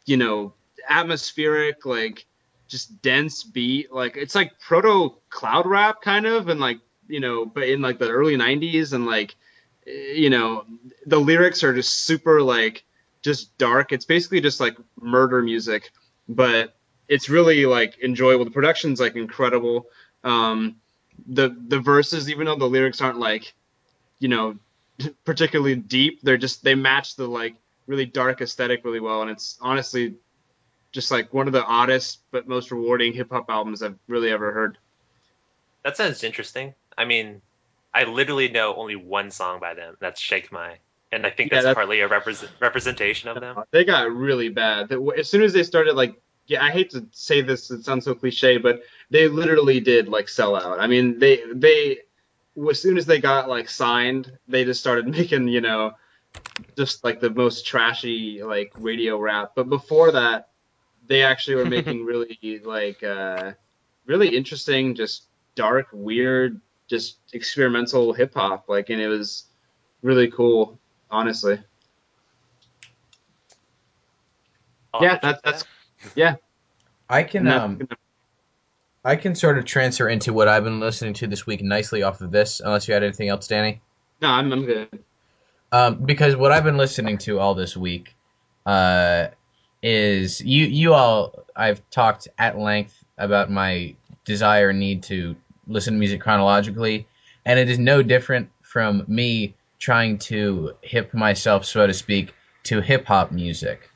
you know atmospheric like just dense beat. Like it's like proto cloud rap kind of and like you know but in like the early 90s and like eh, you know the lyrics are just super like just dark it's basically just like murder music but it's really like enjoyable the production's like incredible um the the verses, even though the lyrics aren't like, you know, particularly deep, they're just they match the like really dark aesthetic really well, and it's honestly just like one of the oddest but most rewarding hip hop albums I've really ever heard. That sounds interesting. I mean, I literally know only one song by them. That's Shake My, and I think yeah, that's, that's, partly a represent, representation of them. They got really bad. As soon as they started like yeah, I hate to say this, it sounds so cliche, but they literally did like sell out. I mean, they they as soon as they got like signed, they just started making you know just like the most trashy like radio rap. But before that, they actually were making really like uh, really interesting, just dark, weird, just experimental hip hop. Like, and it was really cool, honestly. yeah, that's that's yeah. I can um I can sort of transfer into what I've been listening to this week nicely off of this, unless you had anything else, Danny. No, I'm I'm good. Um, because what I've been listening to all this week, uh, is you you all I've talked at length about my desire and need to listen to music chronologically, and it is no different from me trying to hip myself, so to speak, to hip hop music.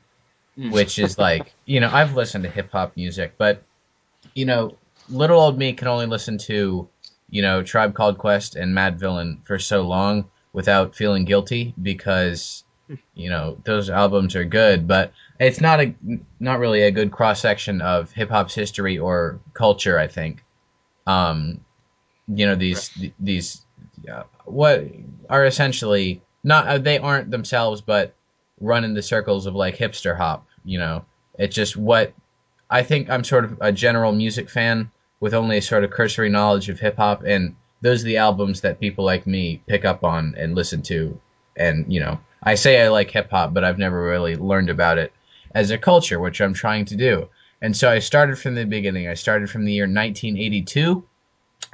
Hmm. which is like you know I've listened to hip hop music, but you know little old me can only listen to you know Tribe Called Quest and Madvillain for so long without feeling guilty because you know those albums are good, but it's not a not really a good cross section of hip hop's history or culture. I think, um, you know these these Uh, what are essentially not uh, they aren't themselves, but run in the circles of like hipster hop. You know, it's just what I think. I'm sort of a general music fan with only a sort of cursory knowledge of hip hop, and those are the albums that people like me pick up on and listen to. And you know, I say I like hip hop, but I've never really learned about it as a culture, which I'm trying to do. And so I started from the beginning. I started from the year 1982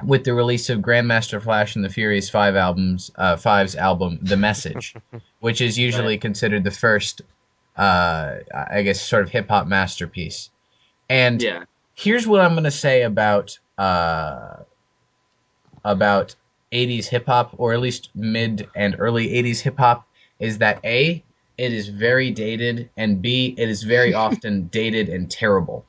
with the release of Grandmaster Flash and the Furious Five albums, uh, Five's album, The Message, which is usually considered the first, uh, I guess, sort of hip hop masterpiece. And yeah. here's what I'm going to say about uh, about 80s hip hop, or at least mid and early 80s hip hop, is that a it is very dated, and b it is very often dated and terrible.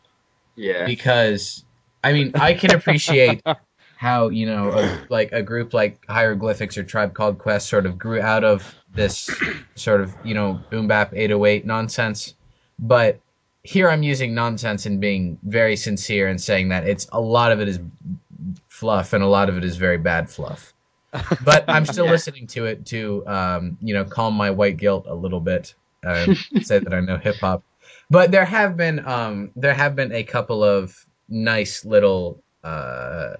Yeah. Because I mean, I can appreciate how you know a, like a group like hieroglyphics or tribe called quest sort of grew out of this sort of you know boom bap 808 nonsense. But here i'm using nonsense and being very sincere and saying that it's a lot of it is fluff and a lot of it is very bad fluff. But i'm still yeah. listening to it to um, you know calm my white guilt a little bit. And say that i know hip hop. But there have been um, there have been a couple of nice little uh,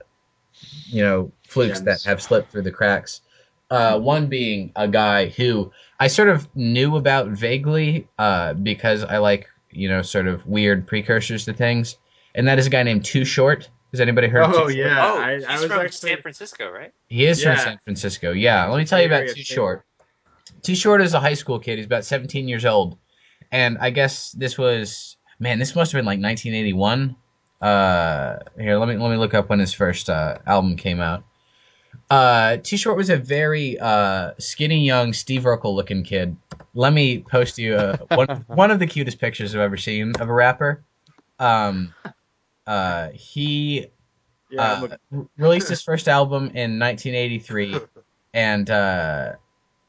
you know flukes Gems. that have slipped through the cracks. Uh, one being a guy who I sort of knew about vaguely uh, because I like you know sort of weird precursors to things, and that is a guy named Too Short. Has anybody heard? of Too Oh Short? yeah, oh, I, he's I was from actually San Francisco, right? He is from San Francisco. Yeah, let me tell you about Area Too too. Short. Too Short is a high school kid. He's about 17 years old, and I guess this was man. This must have been like 1981. Uh, here, let me let me look up when his first uh, album came out. Uh, Too Short was a very uh, skinny, young Steve Urkel looking kid. Let me post you uh, one one of the cutest pictures I've ever seen of a rapper. Um, uh, he yeah, uh, I'm looking- r- released his first album in 1983, and uh,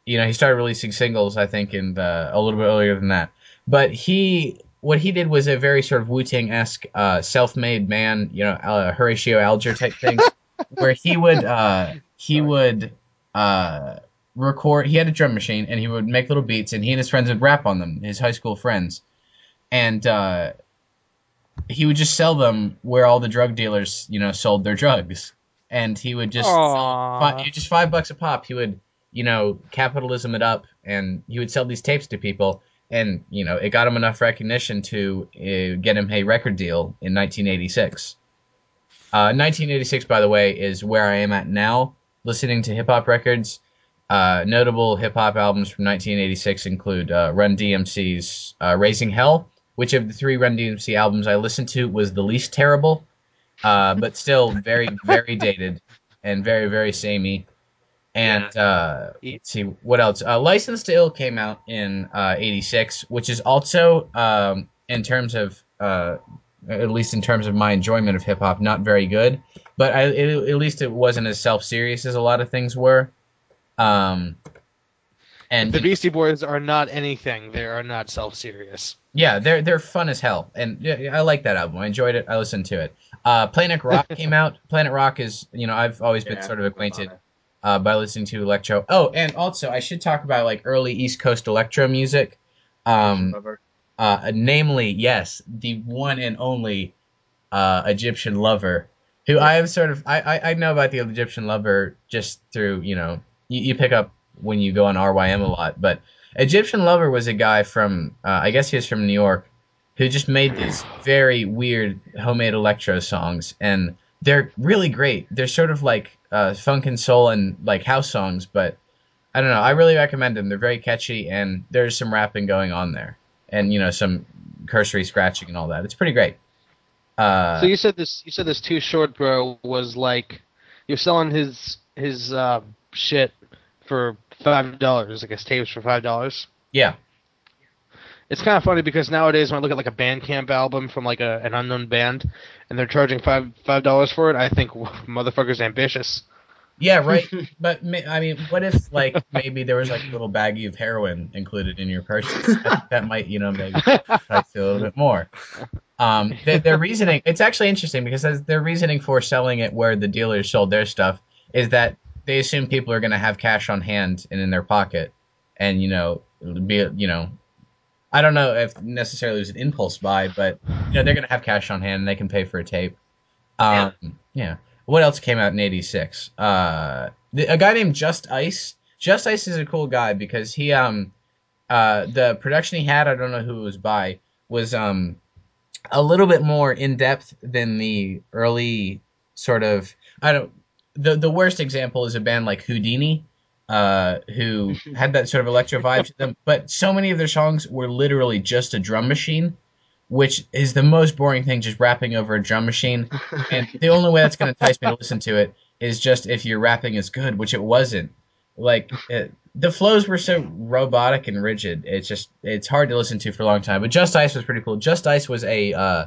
you know he started releasing singles, I think, in uh, a little bit earlier than that. But he, what he did was a very sort of Wu Tang esque, uh, self-made man, you know, uh, Horatio Alger type thing, where he would uh, he would uh, record. He had a drum machine, and he would make little beats, and he and his friends would rap on them, his high school friends, and. Uh, he would just sell them where all the drug dealers, you know, sold their drugs. And he would just Aw. fi- just five bucks a pop. He would, you know, capitalism it up, and he would sell these tapes to people. And you know, it got him enough recognition to uh, get him a record deal in 1986. Uh, 1986, by the way, is where I am at now, listening to hip hop records. Uh, notable hip hop albums from 1986 include uh, Run DMC's uh, "Raising Hell," which of the three Run DMC albums I listened to was the least terrible, uh, but still very, very dated and very, very samey. And uh, let's see what else. Uh, License to Ill came out in uh, '86, which is also, um, in terms of, uh, at least in terms of my enjoyment of hip hop, not very good. But I, it, at least it wasn't as self serious as a lot of things were. Um, and The Beastie Boys are not anything. They are not self-serious. Yeah, they're they're fun as hell, and yeah, I like that album. I enjoyed it. I listened to it. Uh, Planet Rock came out. Planet Rock is you know I've always been sort of acquainted. Uh, by listening to electro. Oh, and also I should talk about like early East Coast electro music. Um, uh, namely, yes, the one and only uh, Egyptian Lover, who I have sort of I, I I know about the Egyptian Lover just through you know you, you pick up when you go on RYM a lot, but Egyptian Lover was a guy from uh, I guess he was from New York who just made these very weird homemade electro songs and they're really great. They're sort of like uh, funk and soul and like house songs, but I don't know. I really recommend them. They're very catchy and there's some rapping going on there and you know some cursory scratching and all that. It's pretty great. Uh, so you said this. You said this too short, bro. Was like you're selling his his uh, shit for five dollars. I guess tapes for five dollars. yeah, It's kind of funny because nowadays when I look at like a Bandcamp album from like a, an unknown band, and they're charging five five dollars for it, I think motherfuckers ambitious. yeah, right. but I mean, what if like maybe there was like a little baggie of heroin included in your purchase? that, might you know maybe price a little bit more. Um, their, their reasoning it's actually interesting because their reasoning for selling it where the dealers sold their stuff is that they assume people are going to have cash on hand and in their pocket, and you know be you know. I don't know if necessarily it was an impulse buy, but you know they're gonna have cash on hand and they can pay for a tape. Um, yeah. What else came out in '86? Uh, the, a guy named Just Ice. Just Ice is a cool guy because he um, uh, the production he had, I don't know who it was by, was um, a little bit more in depth than the early sort of. I don't. The the worst example is a band like Whodini, uh, who had that sort of electro vibe to them. But so many of their songs were literally just a drum machine, which is the most boring thing, just rapping over a drum machine. And the only way that's going to entice me to listen to it is just if your rapping is good, which it wasn't. Like it, the flows were so robotic and rigid. It's just it's hard to listen to for a long time. But Just Ice was pretty cool. Just Ice was a uh,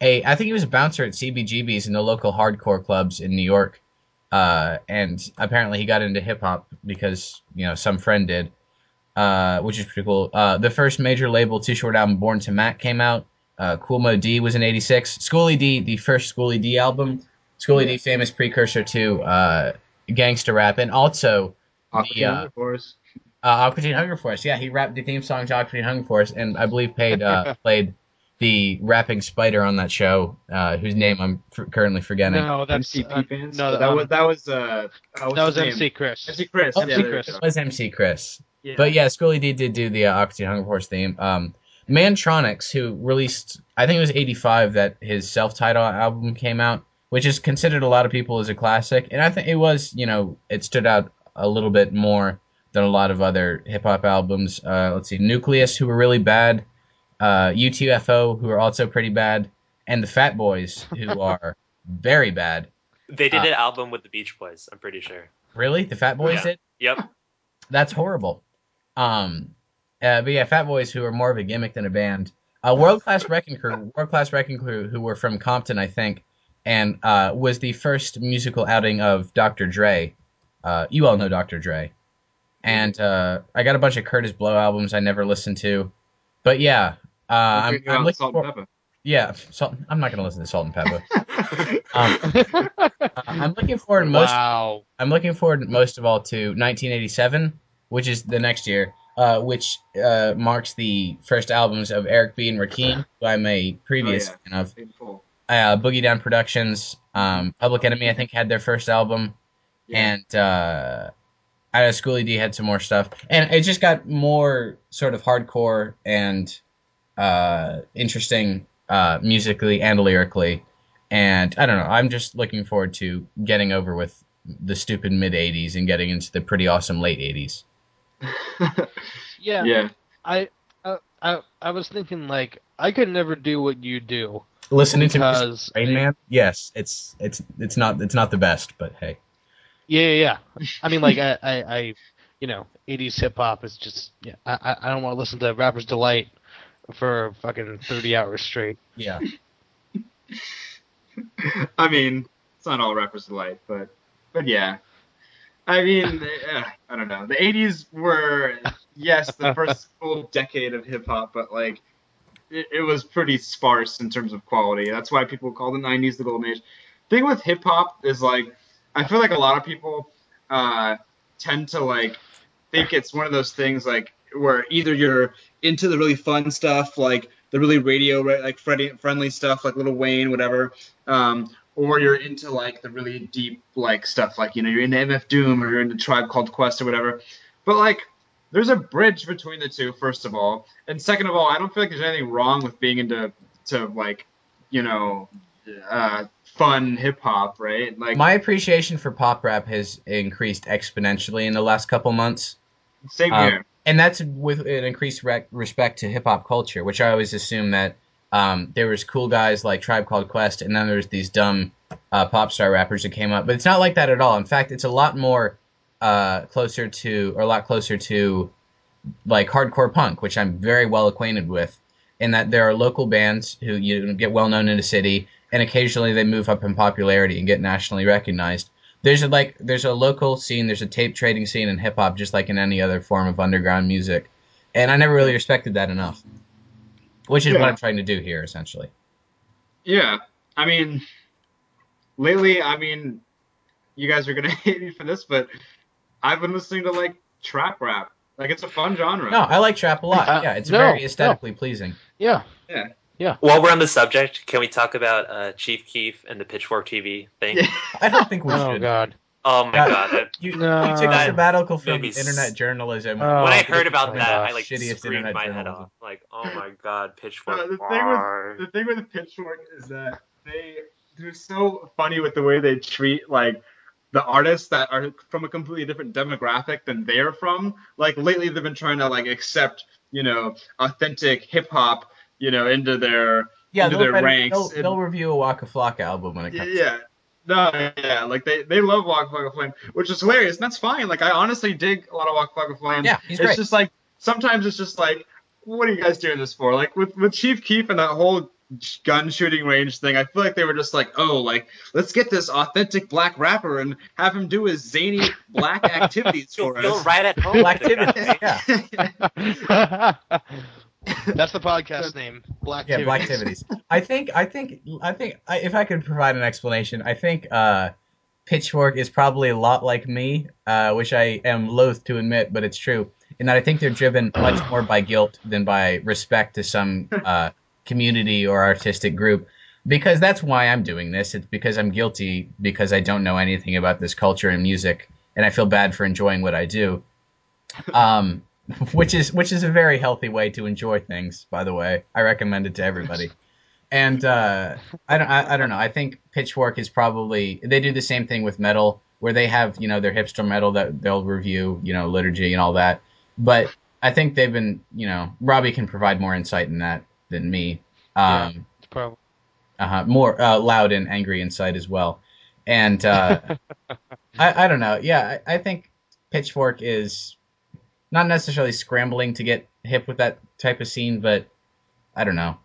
a I think he was a bouncer at CBGB's in the local hardcore clubs in New York. Uh, and apparently he got into hip hop because you know some friend did, uh, which is pretty cool. Uh, the first major label Too Short album, Born to Mack, came out. Uh, Kool Moe Dee was in '86. Schoolly D, the first Schoolly D album. Schoolly D, famous precursor to uh, gangster rap, and also Aqua the, uh, Teen Force. uh, Aqua Teen Hunger Force. Yeah, he rapped the theme song to Aqua Teen Hunger Force, and I believe paid uh, played the rapping spider on that show, uh, whose name I'm f- currently forgetting. No, that's MCP uh, fans. no, that um, was that was uh, oh, that was? MC Chris. MC Chris. Oh, yeah, MC Chris. It was MC Chris. Yeah. But yeah, Schoolly D did do the uh, Oxy Hunger Force theme. Um, Mantronix, who released, I think it was '85 that his self-titled album came out, which is considered a lot of people as a classic, and I think it was, you know, it stood out a little bit more than a lot of other hip hop albums. Uh, let's see, Newcleus, who were really bad, uh, UTFO, who are also pretty bad, and the Fat Boys, who are very bad. They did Uh, an album with the Beach Boys. I'm pretty sure. Really, the Fat Boys Yeah. did. Yep. That's horrible. Um, uh, but yeah, Fat Boys, who are more of a gimmick than a band. Uh, World Class Wrecking Crew, World Class Wrecking Crew, who were from Compton, I think, and uh, was the first musical outing of Dr. Dre. Uh, you all know Dr. Dre. And uh, I got a bunch of Kurtis Blow albums I never listened to. But yeah, uh, I'm, I'm looking Salt for, and Pepper. yeah, salt, I'm not gonna listen to Salt-N-Pepa. Um, uh, I'm looking forward most wow. I'm looking forward most of all to 1987, which is the next year, uh, which uh, marks the first albums of Eric B. and Rakim, who I'm a previous Oh, yeah. fan of. Big pull. Uh, Boogie Down Productions, um, Public Enemy, I think, had their first album, Yeah. and uh, I know Schoolly D had some more stuff, and it just got more sort of hardcore and uh, interesting uh, musically and lyrically. And I don't know. I'm just looking forward to getting over with the stupid mid '80s and getting into the pretty awesome late '80s. Yeah, yeah. I, uh, I I was thinking like I could never do what you do Listening to music, because Rain Man, yes, it's it's it's not it's not the best, but hey, yeah, yeah, yeah. I mean, like I, I, I you know, '80s hip hop is just yeah. I, I- I don't want to listen to Rapper's Delight for fucking 30 hours straight. yeah, I mean, it's not all rappers alike, but but yeah. I mean, uh, I don't know. The '80s were yes the first full decade of hip hop, but like it, it was pretty sparse in terms of quality. That's why people call the '90s the golden age. Thing with hip hop is like I feel like a lot of people uh, tend to like think it's one of those things like where either you're into the really fun stuff like the really radio like friendly friendly stuff like Lil Wayne whatever um, or you're into like the really deep like stuff like you know you're into MF Doom or you're into Tribe Called Quest or whatever. But like there's a bridge between the two first of all. And second of all I don't feel like there's anything wrong with being into to like you know uh, fun hip hop right? Like my appreciation for pop rap has increased exponentially in the last couple months. same Um, here and that's with an increased rec- respect to hip hop culture, which I always assumed that um, there was cool guys like Tribe Called Quest, and then there's these dumb uh, pop star rappers that came up. But it's not like that at all. In fact, it's a lot more uh, closer to, or a lot closer to, like hardcore punk, which I'm very well acquainted with. In that there are local bands who you get well known in a city, and occasionally they move up in popularity and get nationally recognized there's a like there's a local scene there's a tape trading scene in hip hop just like in any other form of underground music and i never really respected that enough which is Yeah. what i'm trying to do here essentially Yeah, I mean, lately, I mean, you guys are gonna hate me for this, but I've been listening to like trap rap. Like it's a fun genre. no i like trap a lot Uh, yeah it's no, very no. aesthetically pleasing Yeah. Yeah. While we're on the subject, can we talk about uh, Chief Keef and the Pitchfork TV thing? Yeah. i don't think we should. Oh should God. Oh my Yeah. god! you, No. you took a sabbatical from made internet journalism Oh, when I heard about that, of the I like shittiest screamed internet my head off. Like, oh my god, Pitchfork. No, the thing with the thing with Pitchfork is that they they're so funny with the way they treat like the artists that are from a completely different demographic than they're from. Like lately, they've been trying to like accept you know authentic hip hop you know into their yeah into their write- ranks. they'll, and- they'll review a waka flocka album when it comes Yeah. No, yeah, like they, they love Waka Flocka Flame, which is hilarious, and that's fine. Like I honestly dig a lot of Waka Flocka Flame. Yeah, he's great. it's just like sometimes it's just like, what are you guys doing this for? Like with with Chief Keef and that whole gun shooting range thing, I feel like they were just like, oh, like let's get this authentic black rapper and have him do his zany black activities You'll for feel right at home. Black Activities, yeah. That's the podcast name. Black yeah, black activities. I think, I think, I think, I, if I could provide an explanation, I think uh, Pitchfork is probably a lot like me, uh, which I am loath to admit, but it's true. In that I think they're driven much more by guilt than by respect to some uh, community or artistic group because that's why I'm doing this. It's because I'm guilty because I don't know anything about this culture and music, and I feel bad for enjoying what I do. Um, which is which is a very healthy way to enjoy things. By the way, I recommend it to everybody. And uh, I don't I, I don't know. I think Pitchfork is probably they do the same thing with metal where they have you know their hipster metal that they'll review you know liturgy and all that. But I think they've been you know Robbie can provide more insight in that than me. Um, Yeah. Probably uh-huh, more uh, loud and angry insight as well. And uh, I, I don't know. Yeah, I, I think Pitchfork is not necessarily scrambling to get hip with that type of scene, but I don't know.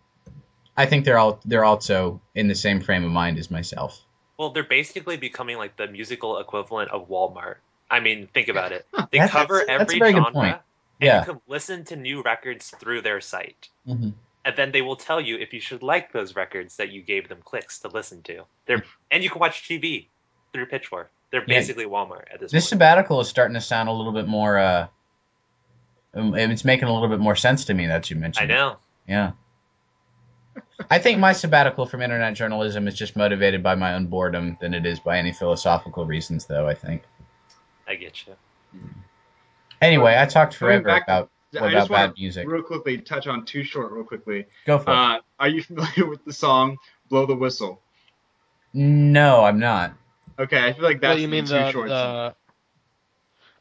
I think they're all they're also in the same frame of mind as myself. Well, they're basically becoming like the musical equivalent of Walmart. I mean, think about it. They That's- cover that's- that's every very good genre, Yeah. you can listen to new records through their site. Mhm. And then they will tell you if you should like those records that you gave them clicks to listen to. They're and you can watch TV through Pitchfork. They're Yeah. basically Walmart at this point. This point. sabbatical is starting to sound a little bit more. Uh, it's making a little bit more sense to me that you mentioned. I it. know. Yeah. I think my sabbatical from internet journalism is just motivated by my own boredom than it is by any philosophical reasons, though, I think. I get you. Anyway, I talked forever back- about, I about just bad music. real quickly touch on Too Short real quickly. Go for it. Uh, are you familiar with the song "Blow the Whistle"? No, I'm not. Okay, I feel like that's Well, you mean Too the, Short. the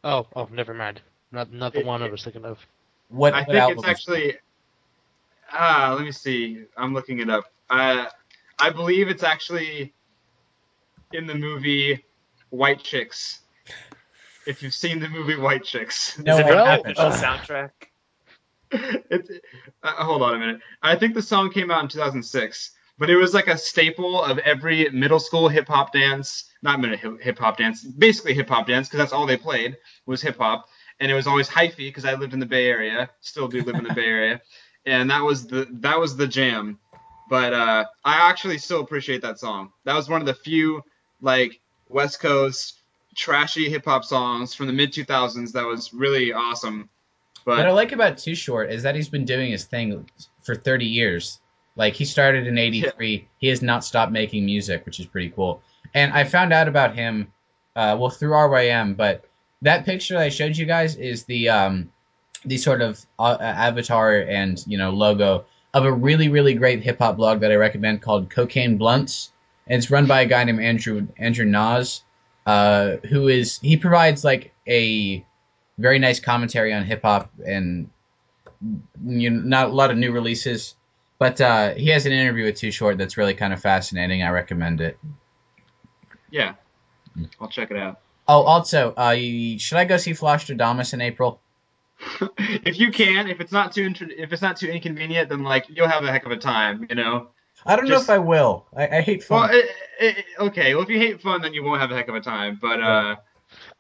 oh oh never mind not not the It- one I it- was thinking of. What, I what think it's actually. Ah, let me see. I'm looking it up. Uh, I believe it's actually in the movie White Chicks. If you've seen the movie White Chicks, No, Is it what the happened? official soundtrack? it's, uh, hold on a minute. I think the song came out in 2006, but it was like a staple of every middle school hip hop dance. Not middle hip hop dance, basically hip hop dance, because that's all they played was hip hop, and it was always hyphy because I lived in the Bay Area, still do live in the Bay Area, and that was the that was the jam. But uh, I actually still appreciate that song. That was one of the few like West Coast trashy hip hop songs from the mid 2000s that was really awesome. But What I like about Too Short is that he's been doing his thing for 30 years. Like he started in '83, he has not stopped making music, which is pretty cool. And I found out about him, uh, well through RYM, but that picture that I showed you guys is the um, the sort of uh, avatar and you know logo of a really really great hip hop blog that I recommend called Cocaine Blunts. And it's run by a guy named Andrew Andrew Noz, uh, who is he provides like a very nice commentary on hip hop and you know, not a lot of new releases. But uh, he has an interview with Too Short that's really kind of fascinating. I recommend it. yeah, I'll check it out. Oh, also, uh, should I go see Flosstradamus in April? if you can, if it's not too intr- if it's not too inconvenient, then like you'll have a heck of a time, you know. I don't know if I will. I, I hate Well, fun. it, it, okay. Well, if you hate fun, then you won't have a heck of a time. But uh,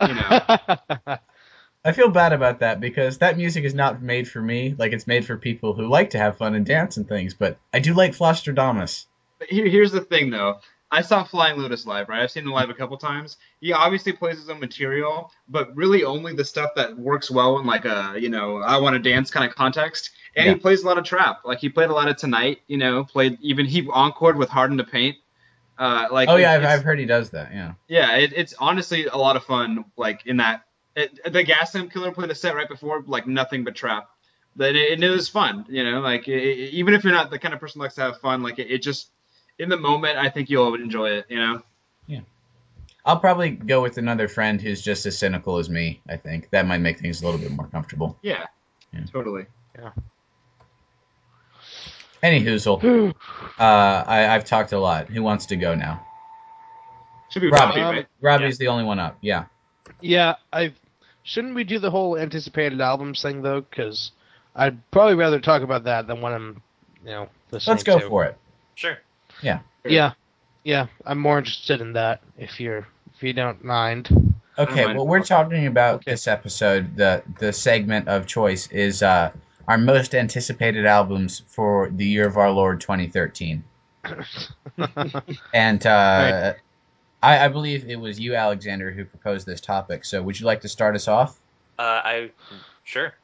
you know. I feel bad about that because that music is not made for me. Like it's made for people who like to have fun and dance and things. But I do like Flosstradamus. But here, here's the thing, though. I saw Flying Lotus live, right? I've seen him live a couple times. He obviously plays his own material, but really only the stuff that works well in like a, you know, I want to dance kind of context. And Yeah. he plays a lot of trap. Like he played a lot of Tonight, you know, played even he encored with Hard in da Paint. Uh, like Oh yeah, I've, I've heard he does that. Yeah. yeah, it, it's honestly a lot of fun. Like in that, it, the Gaslamp Killer played a set right before, like nothing but trap. That it, and it was fun, you know. Like even if you're not the kind of person who likes to have fun, like it just in the moment, I think you'll enjoy it, you know. Yeah. I'll probably go with another friend who's just as cynical as me. I think that might make things a little bit more comfortable. Yeah, Yeah. totally. Yeah. Any hoozle. Uh, I, I've talked a lot. Who wants to go now? Should be Robbie. Robbie, right? Robbie's the only one up. Yeah. yeah, I shouldn't we do the whole anticipated albums thing though? Because I'd probably rather talk about that than what I'm, you know, listening Let's go to. for it. Sure. Yeah, yeah, Yeah, I'm more interested in that. If you're, if you don't mind. Okay, well we're talking about Okay. this episode, the the segment of choice is uh, our most anticipated albums for the year of our Lord 2013. And uh, I, I believe it was you, Alexander, who proposed this topic. So would you like to start us off? Uh, I sure.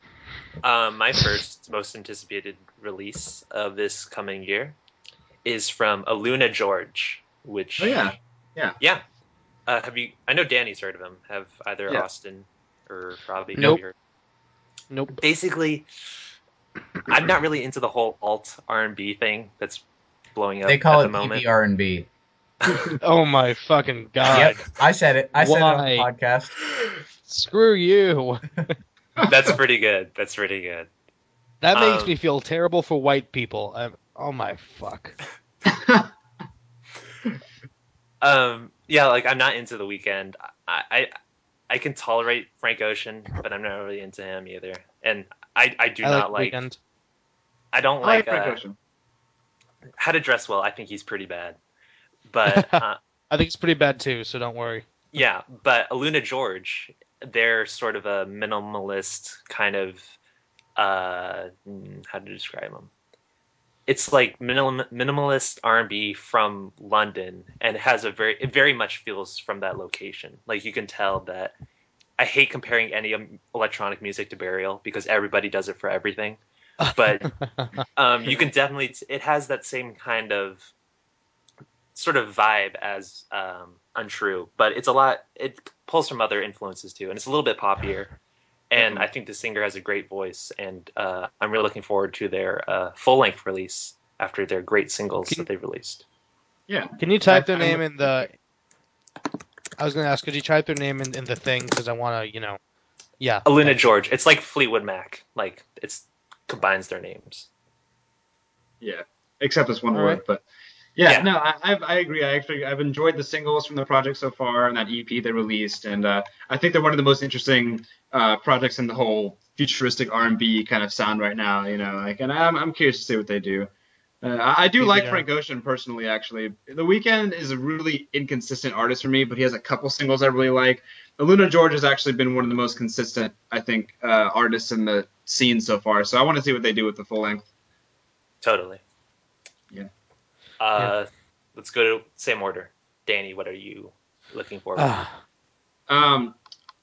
Um, my first most anticipated release of this coming year is from Aluna George, which Oh yeah, yeah. Uh, have you? I know Danny's heard of him. Have either Yeah. Austin or Robbie? Nope. heard? Nope. Basically, I'm not really into the whole alt R and B thing that's blowing up They call at it the moment. PBR and B. Oh my fucking god. Yep, I said it. I said it on the podcast. Screw you. That's pretty good. That's pretty good. That makes Um, me feel terrible for white people. I'm, oh my fuck. Um, yeah, like I'm not into the Weeknd. I, I I can tolerate Frank Ocean, but I'm not really into him either. And I I do I not like like. Weeknd. I don't I like like, Frank uh, Ocean. how to dress well. I think he's pretty bad. But uh, I think it's pretty bad too, so don't worry. yeah, but Aluna George, they're sort of a minimalist kind of. Uh, hmm, how to describe them? It's like minimal, minimalist R&B from London, and it has a very it very much feels from that location. Like you can tell that. I hate comparing any electronic music to Burial because everybody does it for everything. But um, you can definitely it has that same kind of sort of vibe as um, untrue but it's a lot it pulls from other influences too and it's a little bit poppier and Mhm. i think the singer has a great voice and uh, i'm really looking forward to their uh, full-length release after their great singles Can- that they've released Yeah. Can you type I- their I name in the? I was gonna ask, could you type their name in, in the thing because I want to, you know, yeah. aluna thanks. george it's like fleetwood mac like it's combines their names Yeah, except this one All word. right. But yeah, Yeah. no, I, I've, I agree. I actually I've enjoyed the singles from the project so far and that EP they released, and uh, I think they're one of the most interesting uh, projects in the whole futuristic R&B kind of sound right now. You know, like, and I'm I'm curious to see what they do. Uh, I, do like. Frank Ocean personally. Actually, The Weeknd is a really inconsistent artist for me, but he has a couple singles I really like. Luna George has actually been one of the most consistent, I think, uh, artists in the scene so far. So I want to see what they do with the full length. totally Yeah. Uh let's go to same order danny what are you looking for Ah, Um,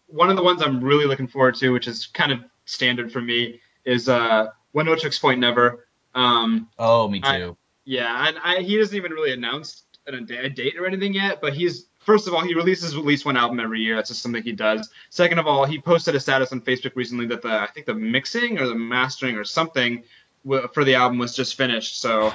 one of the ones I'm really looking forward to, which is kind of standard for me, is uh, Oneohtrix Point Never. Um, Oh, me I- too. yeah, and I, he hasn't even really announced a, a date or anything yet, but he's first of all he releases at least one album every year. That's just something he does. Second of all, he posted a status on Facebook recently that the I think the mixing or the mastering or something for the album was just finished. So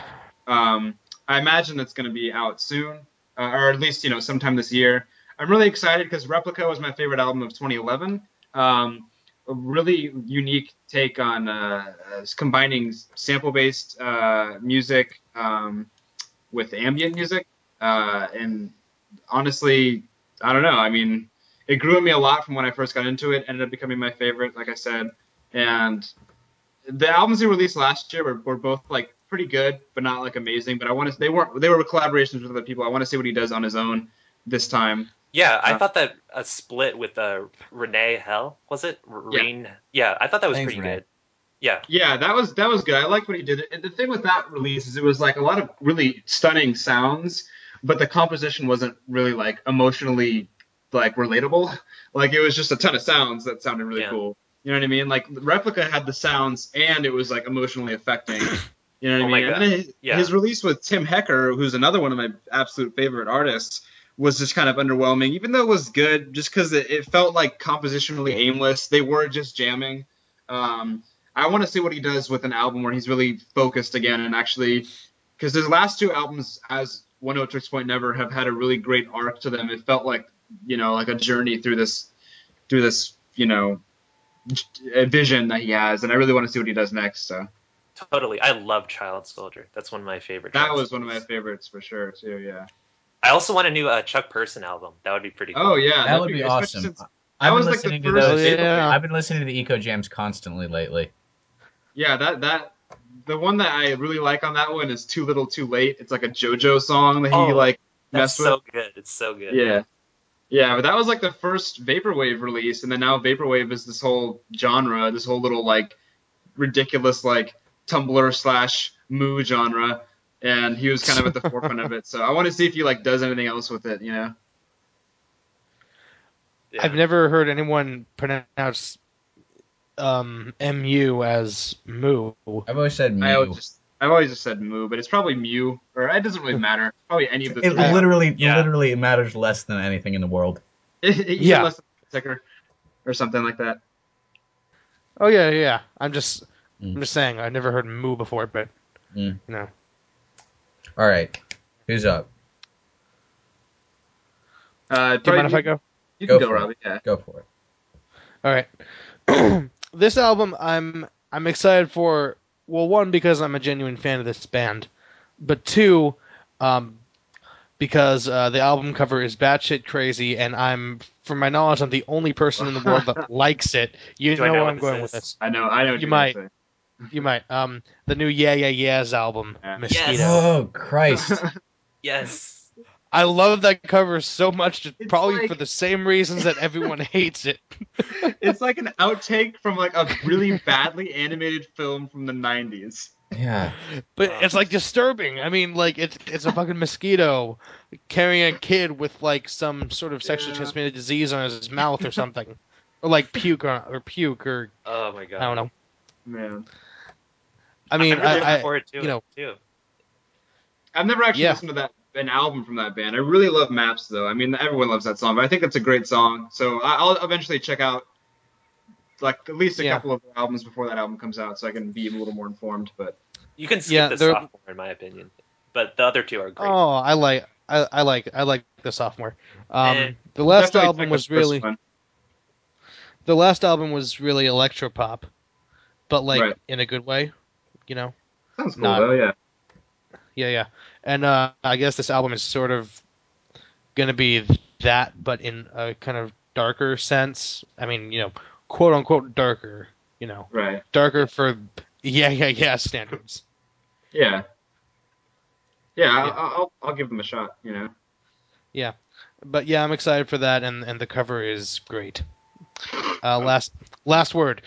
um, I imagine it's going to be out soon, uh, or at least you know sometime this year. I'm really excited because Replica was my favorite album of 2011. Um, a really unique take on uh, uh, combining sample-based uh, music um, with ambient music, uh, and honestly, I don't know. I mean, it grew on me a lot from when I first got into it. Ended up becoming my favorite, like I said, and the albums he released last year were, were both like pretty good, but not like amazing. But I want to. They weren't. They were collaborations with other people. I want to see what he does on his own this time. Yeah, I Uh, thought that a split with uh, Rene Hell was it? R- Yeah. Reen? Yeah, I thought that was Thanks, pretty Rene. good. Yeah, Yeah, that was that was good. I liked what he did. And the thing with that release is it was like a lot of really stunning sounds, but the composition wasn't really like emotionally like relatable. Like it was just a ton of sounds that sounded really Yeah. cool. You know what I mean? Like Replica had the sounds and it was like emotionally affecting. You know what Oh I mean? And his, Yeah. his release with Tim Hecker, who's another one of my absolute favorite artists, was just kind of underwhelming. Even though it was good, just because it, it felt like compositionally aimless. They were just jamming. Um, I want to see what he does with an album where he's really focused again and actually, because his last two albums, as Oneohtrix Point Never, have had a really great arc to them. It felt like you know like a journey through this through this you know vision that he has, and I really want to see what he does next. So totally. I love Child Soldier. That's one of my favorite. that Child was one of my favorites for sure too. Yeah. I also want a new uh, Chuck Person album. That would be pretty cool. Oh yeah, That that'd would be awesome. since- I've was been like listening to those. Yeah. I've been listening to the Eccojams constantly lately. Yeah, that that the one that I really like on that one is Too Little Too Late. It's like a JoJo song that he Oh, like That's messed so with. good. It's so good. Yeah. Yeah, but that was like the first vaporwave release, and then now vaporwave is this whole genre, this whole little like ridiculous like Tumblr slash moo genre, and he was kind of at the forefront of it. So I want to see if he like does anything else with it, you know? Yeah. I've never heard anyone pronounce um, mu as moo. I've always said I always just I've always just said Moo, but it's probably Mew, or it doesn't really matter. Probably any of the It three. literally, Yeah. literally matters less than anything in the world. yeah. Yeah. less than ticker or something like that. Oh yeah, yeah. yeah. I'm just, Mm. I'm just saying. I've never heard moo before, but Mm. you know. All right, who's up? Uh, Do you mind if I go? You Go can go, for it. Robbie. Yeah. Go for it. All right. this album, I'm I'm excited for. Well, one because I'm a genuine fan of this band, but two, um, because uh, the album cover is batshit crazy, and I'm, from my knowledge, I'm the only person in the world that likes it. You Do I know, know where what I'm going is? with this. I know. I know. What You you're gonna might. Say. You might. Um, the new Yeah Yeah Yeahs album, Yeah. Mosquito. Yes. Oh Christ! Yes. I love that cover so much, just It's probably like- for the same reasons that everyone hates it. it's like an outtake from like a really badly animated film from the 90s. yeah, But Uh. it's like disturbing. I mean, like it's it's a fucking mosquito carrying a kid with like some sort of sexually Yeah. transmitted disease on his mouth or something, or like puke or, or puke or Oh my god. I don't know. Man. I mean, I'm really I, looking I forward you it know- too. I've never actually Yeah. listened to that an album from that band. I really love Maps though. I mean, everyone loves that song, but I think it's a great song. So I- I'll eventually check out like at least a Yeah. couple of albums before that album comes out, so I can be a little more informed. But You can skip Yeah, the sophomore in my opinion, but the other two are great. oh, I like I, I like I like the sophomore. Um, Eh. the last album was really one. the last album was really electropop, but like Right. in a good way, you know. sounds cool not- though. Yeah. Yeah, yeah. And uh, I guess this album is sort of gonna be that, but in a kind of darker sense. I mean, you know, quote unquote darker. You know, Right. darker for yeah, yeah, yeah standards. Yeah. Yeah. I- Yeah. I'll, I'll I'll give them a shot. You know. Yeah. But yeah, I'm excited for that, and and the cover is great. Uh, last last word.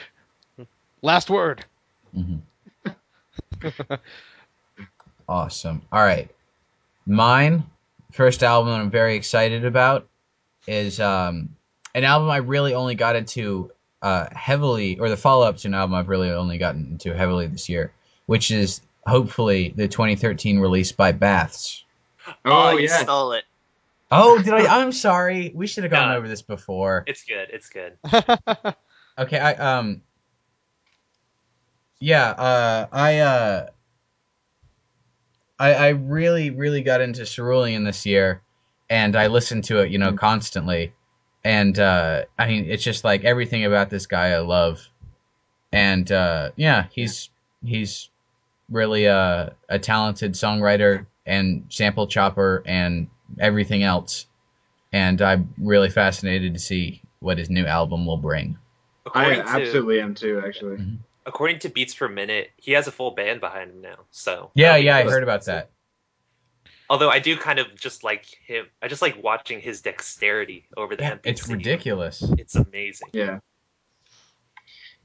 Last word. hmm awesome. All right, mine first album I'm very excited about is um, an album I really only got into uh, heavily, or the follow up to an album I've really only gotten into heavily this year, which is hopefully the 2013 release by Baths. Oh, you yeah. stole it. Oh, did I? I'm sorry. We should have gone No. over this before. It's good. It's good. Okay, I um yeah, uh I uh I I really really got into Cerulean this year and I listened to it, you know, constantly. And uh I mean, it's just like everything about this guy I love. And uh yeah, he's he's really uh, a talented songwriter and sample chopper and everything else. And I'm really fascinated to see what his new album will bring. I According to absolutely am too, actually. According to Beats per Minute, he has a full band behind him now. So Yeah, yeah, I heard about that. Although I do kind of just like him. I just like watching his dexterity over the Yeah, MPC. it's ridiculous. It's amazing. Yeah.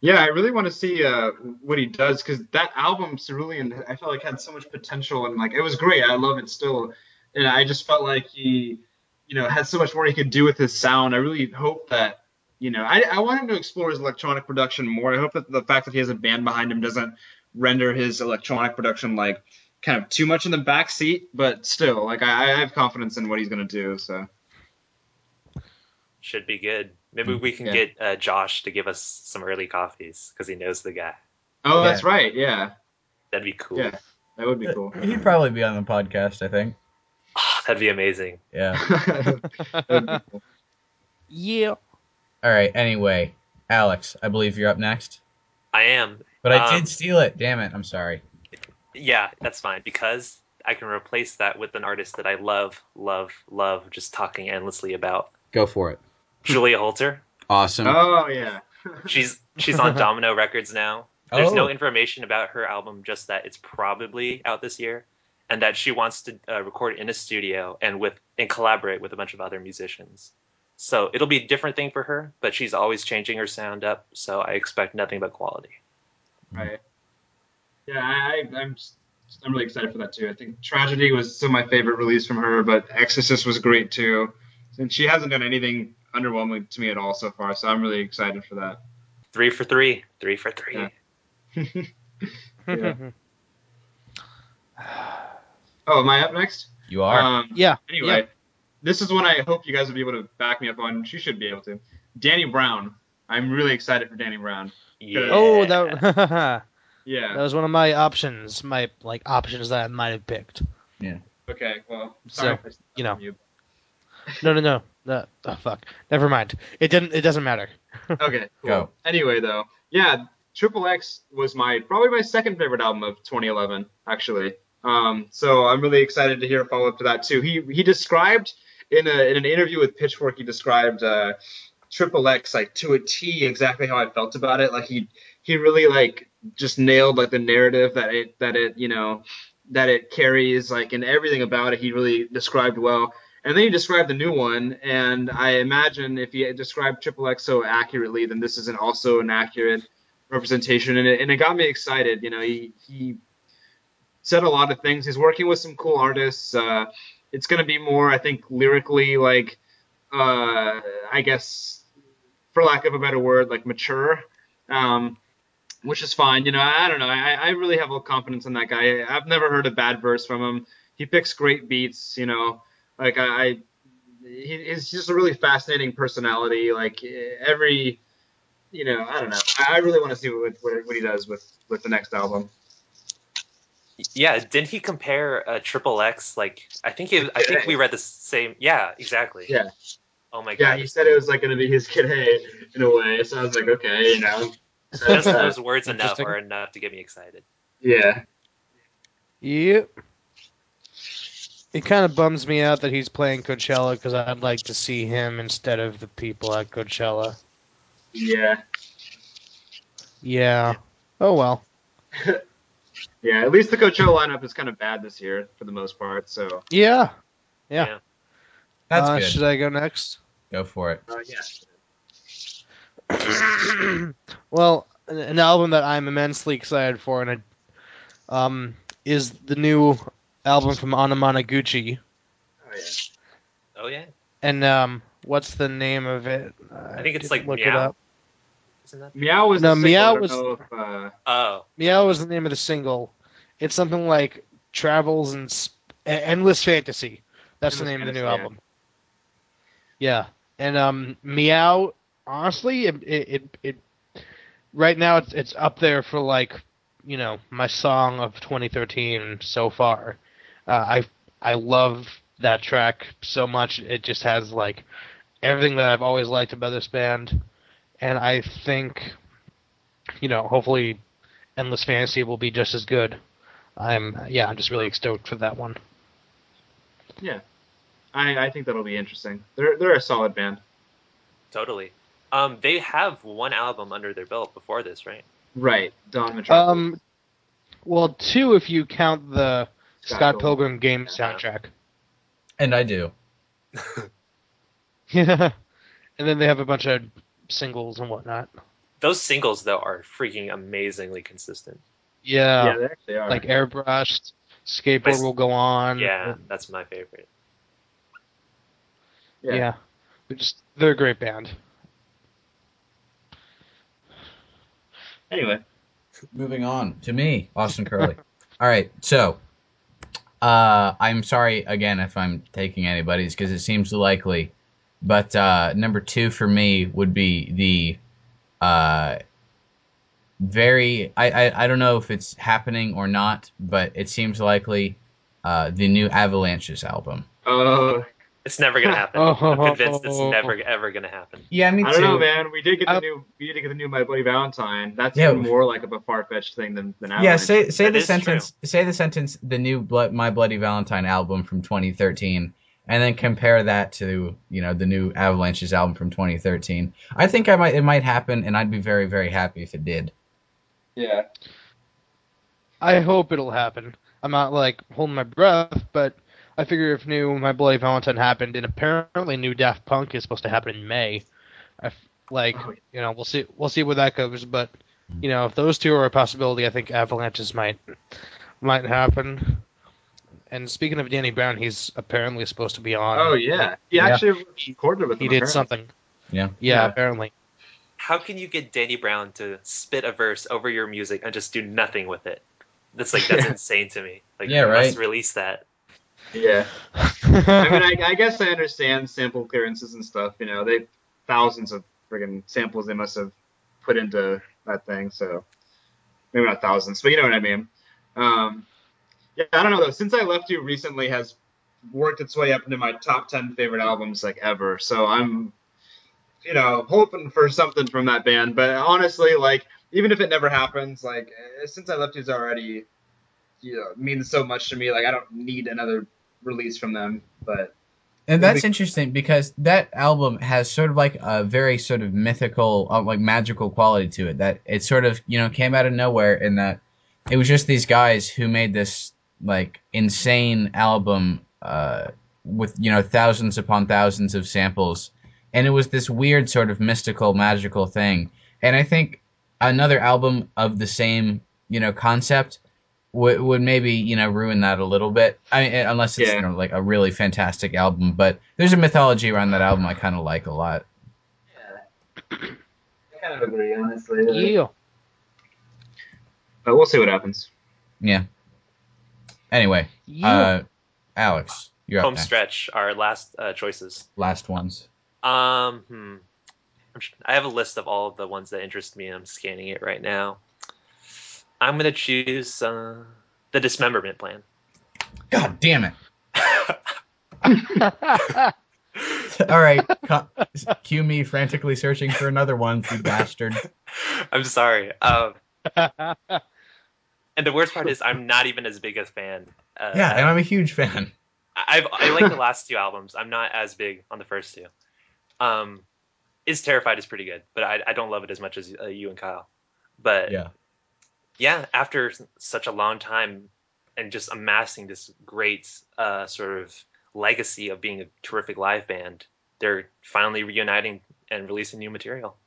Yeah, I really want to see uh, what he does because that album, Cerulean, I felt like had so much potential and like it was great. I love it still, and I just felt like he, you know, had so much more he could do with his sound. I really hope that, you know, I, I want him to explore his electronic production more. I hope that the fact that he has a band behind him doesn't render his electronic production like kind of too much in the back seat. But still, like I, I have confidence in what he's gonna do. So Should be good. Maybe we can Yeah. get uh, Josh to give us some early coffees because he knows the guy. oh, Yeah. that's right. Yeah, That'd be cool. yeah, that would be cool. He'd probably be on the podcast, I think. Ah, that'd be amazing. Yeah. That would be cool. yeah. All right. Anyway, Alex, I believe you're up next. I am. But I Um, did steal it. Damn it. I'm sorry. Yeah, that's fine because I can replace that with an artist that I love, love, love, just talking endlessly about. Go for it. Julia Holter. Awesome. Oh yeah. She's she's on Domino Records now. There's Oh. no information about her album, just that it's probably out this year, and that she wants to uh, record in a studio and with and collaborate with a bunch of other musicians. So it'll be a different thing for her, but she's always changing her sound up. So I expect nothing but quality. Right. Yeah, I, I- I'm I'm really excited for that too. I think Tragedy was still my favorite release from her, but Ekstasis was great too. And she hasn't done anything underwhelming to me at all so far, so I'm really excited for that. Three for three. Three for three. Yeah. Yeah. oh, am I up next? You are. Um, yeah. Anyway, yeah. This is one I hope you guys will be able to back me up on. She should be able to. Danny Brown. I'm really excited for Danny Brown. Yeah. Oh, that yeah. that was one of my options. My like options that I might have picked. Yeah. Okay. Well, sorry So, you know. you. No, no, no. no oh, fuck. Never mind. It didn't. It doesn't matter. Okay. Cool. Go. Anyway, though, yeah, Triple X was my probably my second favorite album of 2011, actually. Um, so I'm really excited to hear a follow up to that too. He he described in a in an interview with Pitchfork, he described uh, Triple X like to a T exactly how I felt about it. Like he he really like just nailed like the narrative that it that it you know that it carries like and everything about it he really described well. And then he described the new one, and I imagine if he described Triple X so accurately, then this is an, also an accurate representation, and it, and it got me excited. You know, he he said a lot of things. He's working with some cool artists. Uh, it's going to be more, I think, lyrically like, uh, I guess, for lack of a better word, like mature, um, which is fine. You know, I, I don't know. I, I really have a confidence in that guy. I've never heard a bad verse from him. He picks great beats. You know, like I, I he, he's just a really fascinating personality. Like every, you know, I don't know. I, I really want to see what, what what he does with with the next album. Yeah, didn't he compare uh, Triple X? Like, I think he, I think we read the same. Yeah, exactly. Yeah. Oh my god. Yeah, he said it was like going to be his kid A in a way. So I was like, okay, you know. So, Just those words enough Interesting. are enough to get me excited. yeah. Yep. It kind of bums me out that he's playing Coachella because I'd like to see him instead of the people at Coachella. Yeah. Yeah. Oh well. Yeah. At least the Coachella lineup is kind of bad this year for the most part. So. Yeah. Yeah. That's uh, good. Should I go next? Go for it. Uh, yeah. well, an, an album that I'm immensely excited for, and I, um, is the new album from Anamanaguchi. Oh yeah. Oh yeah. And um, what's the name of it? I think it's didn't like look it up. Isn't that? Meow was No, the. Meow I was- if, uh, Oh. Meow was the name of the single. It's something like Travels and Sp- Endless Fantasy. That's the Endless name of the new Fantasy, album. Yeah, and um, Meow. Honestly, it, it it it right now it's it's up there for like you know my song of 2013 so far. Uh, I I love that track so much. It just has like everything that I've always liked about this band, and I think you know hopefully Endless Fantasy will be just as good. I'm yeah, I'm just really stoked for that one. yeah. I, I think that'll be interesting. They're they're a solid band. Totally. Um, they have one album under their belt before this, right? Right. Dawn Metropolis. Um, well, two if you count the Scott Scott, Pilgrim. Pilgrim game Yeah. soundtrack. And I do. Yeah, and then they have a bunch of singles and whatnot. Those singles though are freaking amazingly consistent. Yeah, yeah, they actually are. like airbrushed, skateboard But- will go on. Yeah, that's my favorite. yeah, yeah. They're just they're a great band. Anyway. Moving on to me, Austin Curley. All right, so uh, I'm sorry again if I'm taking anybody's because it seems likely, but uh, number two for me would be the uh, very. I, I I don't know if it's happening or not, but it seems likely uh, the new Avalanches album. Oh, It's never gonna happen. Oh. I'm convinced it's never ever gonna happen. Yeah, me I too. I don't know, man. We did get the I- new. We did get the new My Bloody Valentine. That's Yeah. even more like of a far fetched thing than than Avalanche. Yeah, say say That the is sentence. Say the sentence. The new Blood, My Bloody Valentine album from 2013, and then compare that to you know the new Avalanches album from 2013. I think I might it might happen, and I'd be very very happy if it did. Yeah. I hope it'll happen. I'm not like holding my breath, but I figure if new My Bloody Valentine happened, and apparently new Daft Punk is supposed to happen in May, I f- like Oh, you know we'll see we'll see where that goes. But hmm. you know if those two are a possibility, I think Avalanches might might happen. And speaking of Danny Brown, he's apparently supposed to be on. Oh yeah. He Yeah. actually recorded with him. he them, did apparently. something. Yeah. Yeah, Yeah. apparently. how can you get Danny Brown to spit a verse over your music and just do nothing with it? That's like that's insane to me. Like Yeah, you must right. release that. Yeah. I mean, I, I guess I understand sample clearances and stuff. You know, they thousands of friggin' samples they must have put into that thing. So maybe not thousands, but you know what I mean. Um, yeah, I don't know though. Since I left you recently has worked its way up into my top ten favorite albums like ever. So I'm, you know, hoping for something from that band. But honestly, like even if it never happens, like eh, since I left you's already, you know, means so much to me. Like I don't need another release from them. But And that's Be- interesting because that album has sort of like a very sort of mythical, uh, like magical quality to it. That it sort of you know came out of nowhere in that it was just these guys who made this like insane album uh, with you know thousands upon thousands of samples, and it was this weird sort of mystical, magical thing. And I think another album of the same you know concept would would maybe you know ruin that a little bit. I mean, unless it's Yeah. you know, like a really fantastic album. But there's a mythology around that album I kind of like a lot. Yeah, I kind of agree, honestly. yeah. But we'll see what happens. Yeah. Anyway, Yeah. uh, Alex, you're up Home next. stretch, our last uh, choices. Last ones. Um, hmm. I'm tr- I have a list of all of the ones that interest me, and I'm scanning it right now. I'm gonna choose uh, the dismemberment plan. God damn it! All right, co- cue me frantically searching for another one, you bastard. I'm sorry. Um, and the worst part is, I'm not even as big a fan. Uh, Yeah, and I'm a huge fan. I've I like the last two albums. I'm not as big on the first two. Um, is terrified is pretty good, but I, I don't love it as much as uh, you and Kyle. But Yeah. yeah, after such a long time and just amassing this great uh, sort of legacy of being a terrific live band, they're finally reuniting and releasing new material.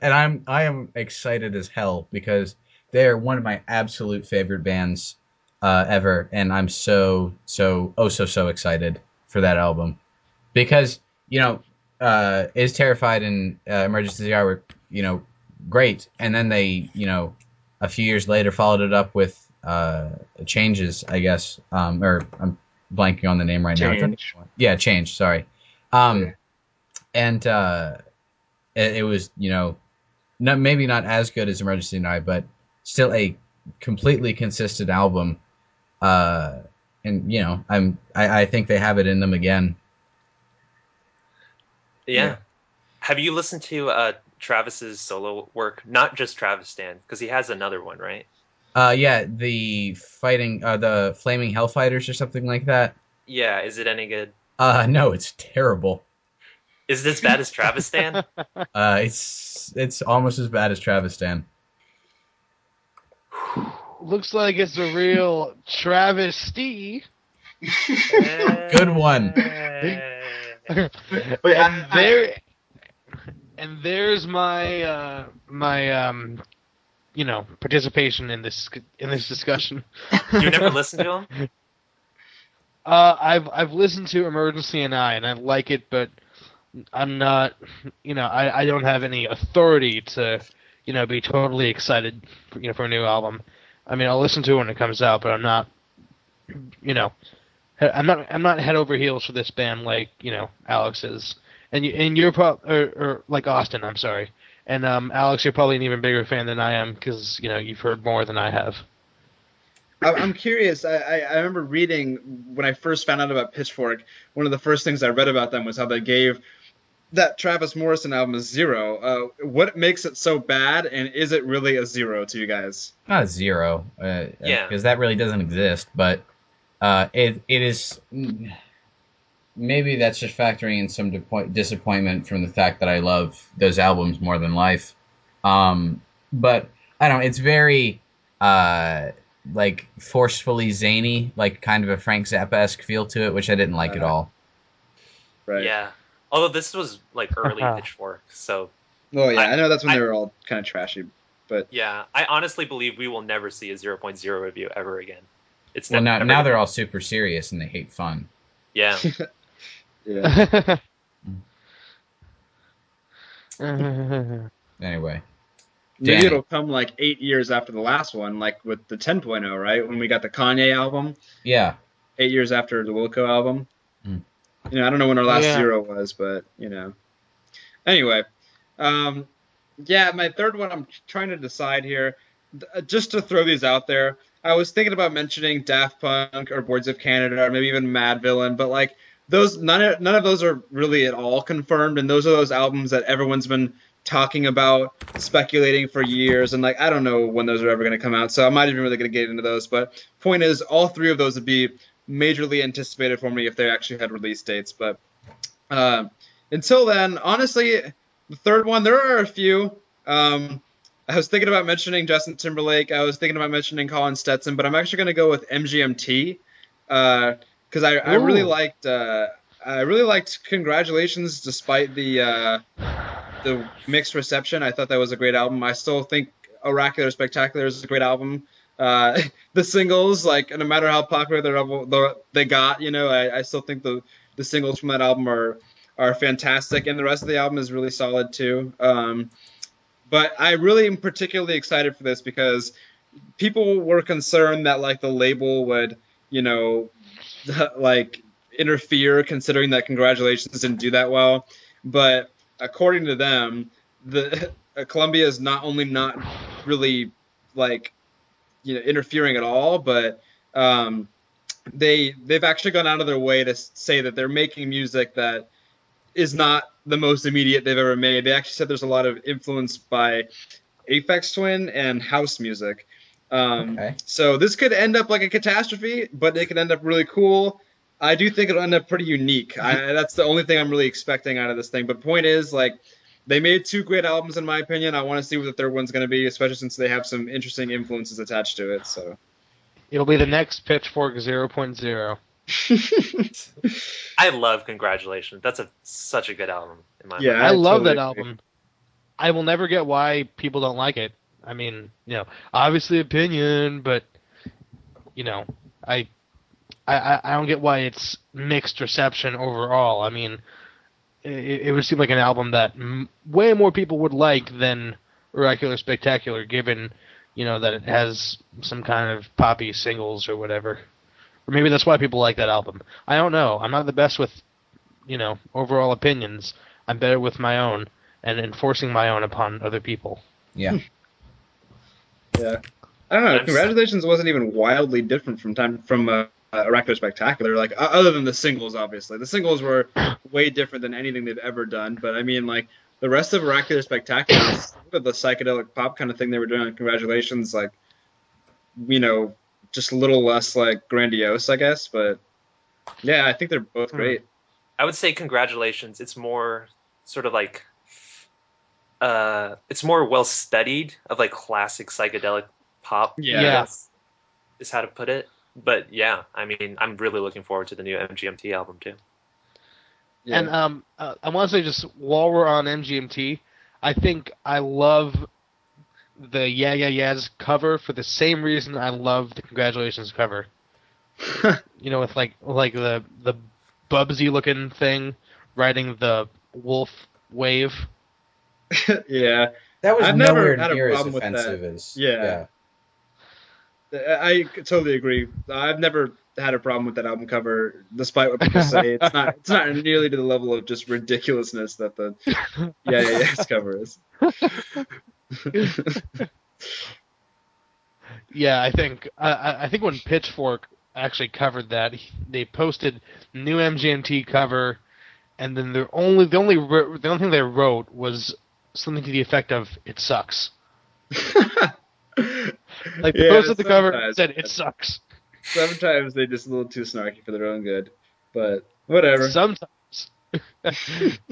and I'm I am excited as hell because they're one of my absolute favorite bands uh, ever, and I'm so so oh so so excited for that album because you know uh, is terrified and uh, emergency CR were you know great, and then they you know a few years later followed it up with uh, changes, I guess, um, or I'm blanking on the name right now. Yeah, change. Sorry. Um, Yeah. and uh, it, it was you know not maybe not as good as Emergency and I, but still a completely consistent album. Uh, and you know, I'm I, I think they have it in them again. Yeah. Yeah. Have you listened to uh, Travis's solo work? Not just Travistan, because he has another one, right? Uh, yeah, the fighting, uh, the Flaming Hellfighters or something like that. Yeah. Is it any good? Uh, no, it's terrible. Is it as bad as Travistan? Uh, it's it's almost as bad as Travistan. Looks like it's a real travesty. Good one. Wait, and I- I- there, and there's my uh, my um, you know, participation in this in this discussion. you never listened to him? Uh, I've I've listened to Emergency and I, and I like it, but I'm not, you know, I, I don't have any authority to, you know, be totally excited, for, you know, for a new album. I mean, I'll listen to it when it comes out, but I'm not, you know, I'm not I'm not head over heels for this band like you know Alex is, and you and you're probably or, or like Austin, I'm sorry, and um Alex, you're probably an even bigger fan than I am because you know you've heard more than I have. I'm curious. I, I remember reading when I first found out about Pitchfork. One of the first things I read about them was how they gave that Travis Morrison album is zero. Uh, what makes it so bad, and is it really a zero to you guys? Not a zero, uh, Yeah. because that really doesn't exist. But uh, it it is maybe that's just factoring in some depo- disappointment from the fact that I love those albums more than life. Um, but I don't know. It's very uh, like forcefully zany, like kind of a Frank Zappa esque feel to it, which I didn't like at Uh, all. Right. Yeah. Although this was like early uh-huh. Pitchfork, so Oh yeah, I- I, know that's when I- they were all kind of trashy. But yeah, I honestly believe we will never see a 0.0 review ever again. It's Well, never, now never now they're all super serious and they hate fun. yeah. yeah, mm-hmm. Anyway, Maybe Danny. it'll come like eight years after the last one, like with the 10.0, right? When we got the Kanye album, yeah, eight years after the Wilco album. You know, I don't know when our last Yeah. zero was, but you know. Anyway, um, yeah, my third one. I'm trying to decide here. Just to throw these out there, I was thinking about mentioning Daft Punk or Boards of Canada or maybe even Madvillain, but like those, none of, none of those are really at all confirmed, and those are those albums that everyone's been talking about, speculating for years, and like I don't know when those are ever going to come out, so I'm not even really going to get into those. But point is, all three of those would be majorly anticipated for me if they actually had release dates. But uh, until then, honestly, the third one, there are a few. Um, I was thinking about mentioning Justin Timberlake. I was thinking about mentioning Colin Stetson, but I'm actually going to go with MGMT because I, I really liked uh, I really liked Congratulations, despite the uh, the mixed reception. I thought that was a great album. I still think Oracular Spectacular is a great album. Uh, the singles, like no matter how popular they're, they're, they got, you know, I, I still think the the singles from that album are are fantastic, and the rest of the album is really solid too. Um, but I really am particularly excited for this because people were concerned that like the label would, you know, like interfere, considering that Congratulations didn't do that well. But according to them, the Columbia is not only not really like you know interfering at all, but um, they they've actually gone out of their way to say that they're making music that is not the most immediate they've ever made. They actually said there's a lot of influence by Aphex Twin and house music. Um, Okay. So this could end up like a catastrophe, but it could end up really cool. I do think it'll end up pretty unique. I, that's the only thing I'm really expecting out of this thing. But point is, like, they made two great albums in my opinion. I want to see what the third one's going to be, especially since they have some interesting influences attached to it. So. It'll be the next Pitchfork 0.0. I love Congratulations. That's a such a good album in my Yeah. mind. I, I love totally that agree. album. I will never get why people don't like it. I mean, you know, obviously opinion, but you know, I, I, I- I don't get why it's mixed reception overall. I mean, it, it would seem like an album that m- way more people would like than Oracular Spectacular, given you know that it has some kind of poppy singles or whatever. Or maybe that's why people like that album. I don't know. I'm not the best with, you know, overall opinions. I'm better with my own and enforcing my own upon other people. Yeah. Yeah. I don't know. Congratulations wasn't even wildly different from time from uh, uh, Oracular Spectacular. Like o- other than the singles, obviously, the singles were way different than anything they've ever done. But I mean, like the rest of Oracular Spectacular, is sort of the psychedelic pop kind of thing they were doing on Congratulations, like you know, just a little less like grandiose, I guess. But yeah, I think they're both Hmm. great. I would say Congratulations. It's more sort of like uh it's more well studied of like classic psychedelic pop. Yeah. I Yeah. is how to put it. But yeah, I mean, I'm really looking forward to the new MGMT album too. Yeah. And um, uh, I want to say just while we're on MGMT, I think I love the Yeah Yeah Yeahs cover for the same reason I love the Congratulations cover. You know, with like like the the Bubsy looking thing riding the wolf wave. yeah. That was I've never nowhere had a near as problem with that. offensive as Yeah. I I totally agree. I've never had a problem with that album cover, despite what people say. It's not. It's not nearly to the level of just ridiculousness that the Yeah Yeah Yeahs cover is. Yeah, I think I- I, I think when Pitchfork actually covered that, they posted new MGMT cover, and then the only the only the only thing they wrote was something to the effect of "It sucks." Like they Yeah, posted the cover sometimes, said "It sucks." Sometimes they're just a little too snarky for their own good, but whatever. Sometimes.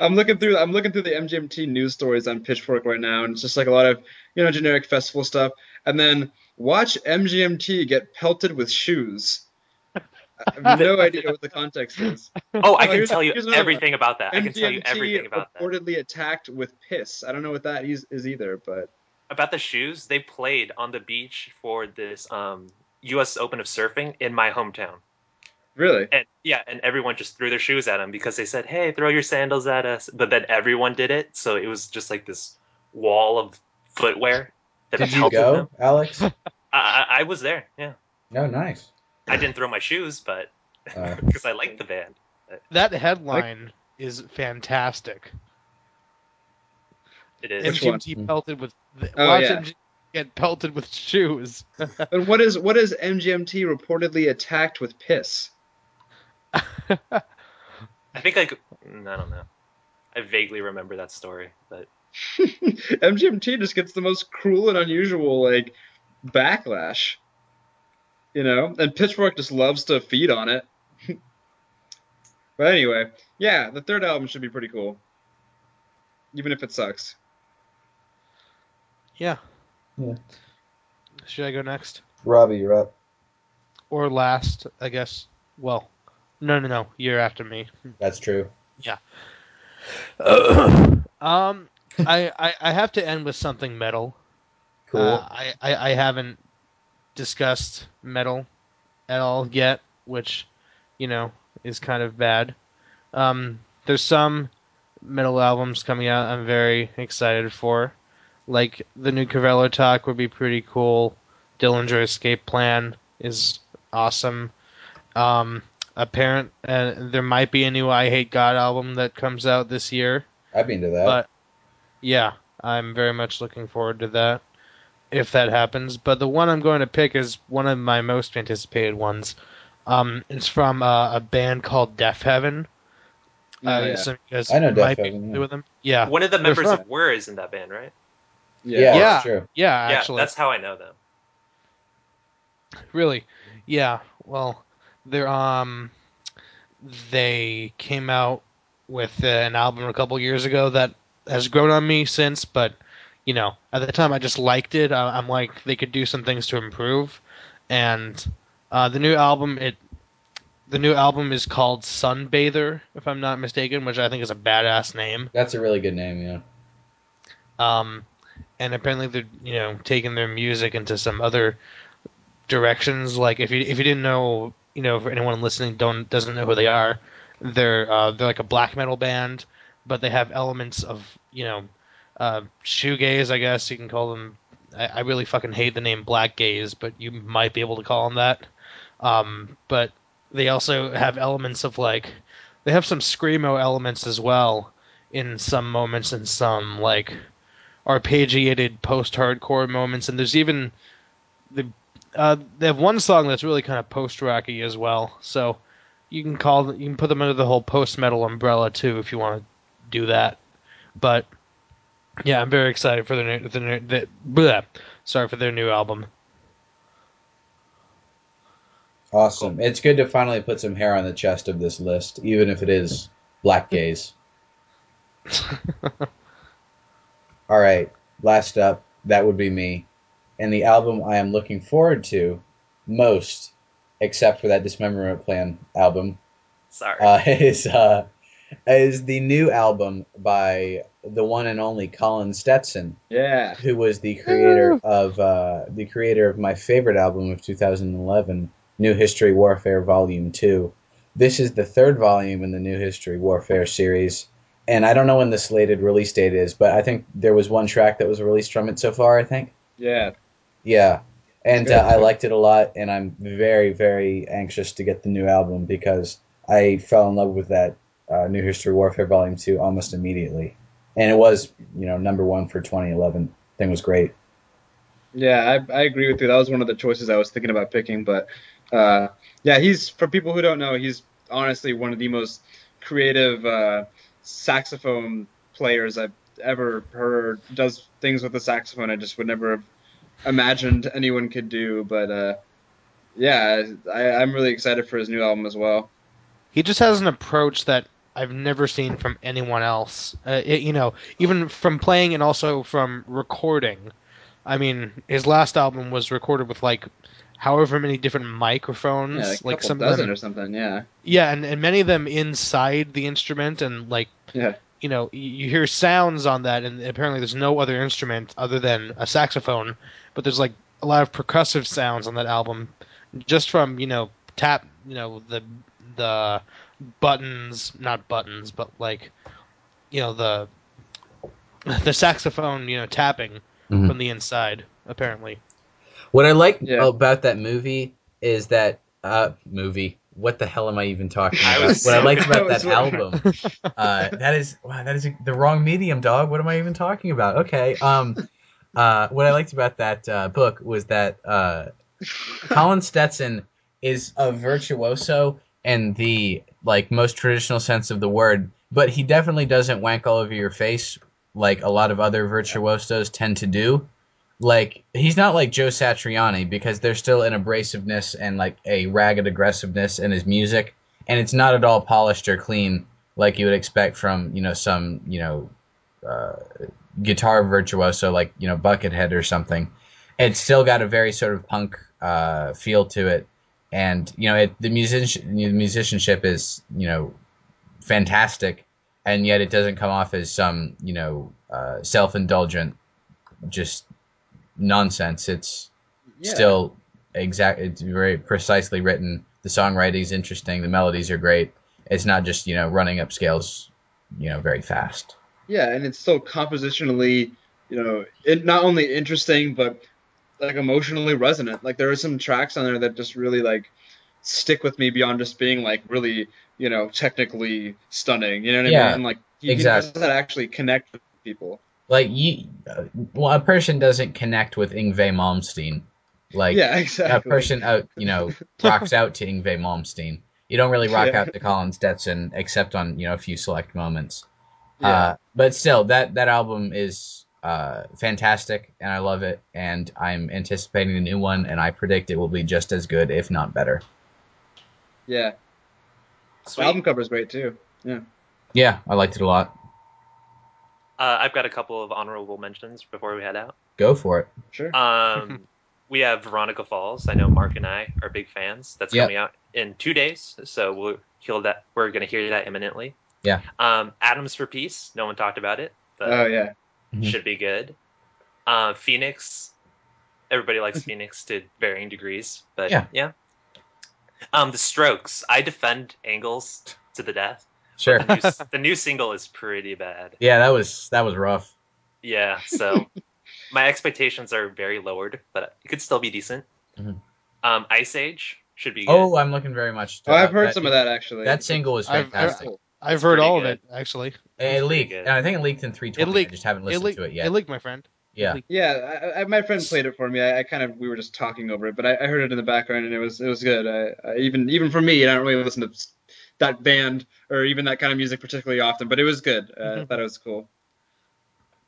I'm looking through I'm looking through the MGMT news stories on Pitchfork right now, and it's just like a lot of you know generic festival stuff. And then watch MGMT get pelted with shoes. I have no idea what the context is. Oh, I Oh, can here's- tell you here's another everything about that. I can tell you MGMT everything about that. reportedly attacked with piss. I don't know what that is, is either, but About the shoes, they played on the beach for this um, U.S. Open of surfing in my hometown. Really? And yeah, and everyone just threw their shoes at him because they said, "Hey, throw your sandals at us." But then everyone did it, so it was just like this wall of footwear that Did you go, them. Alex? I, I, I was there. Yeah, No, nice. I didn't throw my shoes, but Uh, because I liked the band. That headline is fantastic. It is. Which one? MGMT pelted with the, Oh, watch yeah. MGMT get pelted with shoes. But what is what is MGMT reportedly attacked with piss? I think I, could- mm, I don't know. I vaguely remember that story, but MGMT just gets the most cruel and unusual like backlash. You know, and Pitchfork just loves to feed on it. but anyway, yeah, the third album should be pretty cool, even if it sucks. Yeah. Yeah. Should I go next Robbie, you're up. or last? I guess. Well, no, no, no. You're after me. That's true. Yeah. um, I, I I have to end with something metal. Cool. Uh, I, I I haven't discussed metal at all yet, which you know is kind of bad. Um, there's some metal albums coming out I'm very excited for, like the new Kvelertak would be pretty cool. Dillinger Escape Plan is awesome. Um, apparent uh, there might be a new I Hate God album that comes out this year. I've been to that. But yeah, I'm very much looking forward to that if that happens. But the one I'm going to pick is one of my most anticipated ones. Um, it's from uh, a band called Deafheaven. Oh, uh, yeah. some of you guys I know Deafheaven, yeah. with them. Yeah, one of the members from- of Were is in that band, right? Yeah, Yeah. Yeah. true. yeah, yeah, actually, that's how I know them. Really? Yeah. Well, they're um, they came out with uh, an album a couple years ago that has grown on me since. But you know, at the time I just liked it. I, I'm like they could do some things to improve, and uh, the new album it. The new album is called Sunbather, if I'm not mistaken, which I think is a badass name. That's a really good name, yeah. Um, and apparently they're you know taking their music into some other directions. Like if you if you didn't know, you know, for anyone listening don't doesn't know who they are, they're uh, they're like a black metal band, but they have elements of you know uh, shoegaze, I guess you can call them. I, I really fucking hate the name black gaze, but you might be able to call them that. Um, but they also have elements of like they have some screamo elements as well in some moments and some like arpeggiated post-hardcore moments, and there's even the uh, they have one song that's really kind of post-rocky as well. So you can call you can put them under the whole post-metal umbrella too if you want to do that. But yeah, I'm very excited for their new, the, the bleh, sorry for their new album. Awesome. It's good to finally put some hair on the chest of this list, even if it is black gaze. All right, last up, that would be me. And the album I am looking forward to most, except for that Dismemberment Plan album, Sorry. uh, is uh, is the new album by the one and only Colin Stetson, Yeah. who was the creator of uh, the creator of my favorite album of 2011, New History Warfare Volume Two. This is the third volume in the New History Warfare series, and I don't know when the slated release date is, but I think there was one track that was released from it so far. I think, Yeah. yeah, and uh, I liked it a lot, and I'm very, very anxious to get the new album because I fell in love with that uh, New History Warfare Volume Two almost immediately, and it was you know number one for 2011. Thing was great. Yeah, I, I agree with you. That was one of the choices I was thinking about picking. But uh, yeah, he's for people who don't know, he's honestly one of the most creative uh, saxophone players I've ever heard. Does things with the saxophone I just would never have imagined anyone could do. But uh, yeah, I, I'm really excited for his new album as well. He just has an approach that I've never seen from anyone else. Uh, it, you know, even from playing and also from recording. I mean, his last album was recorded with like however many different microphones, Yeah, like a like couple some of dozen them, or something. Yeah. yeah, and, and many of them inside the instrument, and like Yeah. you know, you- you hear sounds on that, and apparently there's no other instrument other than a saxophone, but there's like a lot of percussive sounds on that album, just from you know tap, you know, the the buttons, not buttons, but like, you know, the the saxophone, you know, tapping Mhm. from the inside. Apparently, What I like Yeah. about that movie is that uh movie. What the hell am I even talking I about? was what I liked about that confused. album, uh, that is wow, that is the wrong medium, dog. What am I even talking about? Okay, um, uh, what I liked about that uh, book was that uh, Colin Stetson is a virtuoso in the like most traditional sense of the word, but he definitely doesn't wank all over your face like a lot of other virtuosos tend to do. Like he's not like Joe Satriani because there's still an abrasiveness and like a ragged aggressiveness in his music, and it's not at all polished or clean like you would expect from you know some you know uh, guitar virtuoso like you know Buckethead or something. It's still got a very sort of punk uh, feel to it, and you know it, the musician the musicianship is you know fantastic, and yet it doesn't come off as some you know uh, self indulgent just nonsense. It's Yeah. still exact. It's very precisely written. The songwriting is interesting. The melodies are great. It's not just you know running up scales, you know, very fast. Yeah, and it's still compositionally, you know, it not only interesting but like emotionally resonant. Like there are some tracks on there that just really like stick with me beyond just being like really, you know, technically stunning. You know what Yeah, I mean? Like he, exactly. does that actually connect with people. Like you, uh, well, a person doesn't connect with Yngwie Malmsteen. Like yeah, exactly. a person out, you know, rocks out to Yngwie Malmsteen. You don't really rock Yeah. out to Colin Stetson except on you know a few select moments. Yeah. Uh, but still, that that album is uh, fantastic, and I love it. And I'm anticipating a new one, and I predict it will be just as good, if not better. yeah. The album cover is great too. Yeah. Yeah, I liked it a lot. Uh, I've got a couple of honorable mentions before we head out. Go for it. Sure. Um, we have Veronica Falls. I know Mark and I are big fans. That's Yep. coming out in two days, so we'll hear that. We're going to hear that imminently. Yeah. Um, Atoms for Peace. No one talked about it, but oh yeah. Mhm. should be good. Uh, Phoenix. Everybody likes Phoenix to varying degrees, but Yeah. yeah. Um, the Strokes. I defend Angles to the death. Sure. The new, the new single is pretty bad. Yeah, that was that was rough. Yeah, so my expectations are very lowered, but it could still be decent. Mhm. Um, Iceage should be good. Oh, I'm looking very much. To Oh, I've heard some of that actually. That single was I've- fantastic. I've heard all good. of it actually. it pretty leaked, good. I think it leaked in 320. It leaked. I just haven't It listened leaked, to it yet. it leaked, my friend. yeah. Yeah, I, I, my friend played it for me. I, I kind of we were just talking over it, but I, I heard it in the background and it was it was good. I, I even even for me, I don't really listen to s- that band or even that kind of music particularly often, but it was good. Uh, I Mhm. thought it was cool.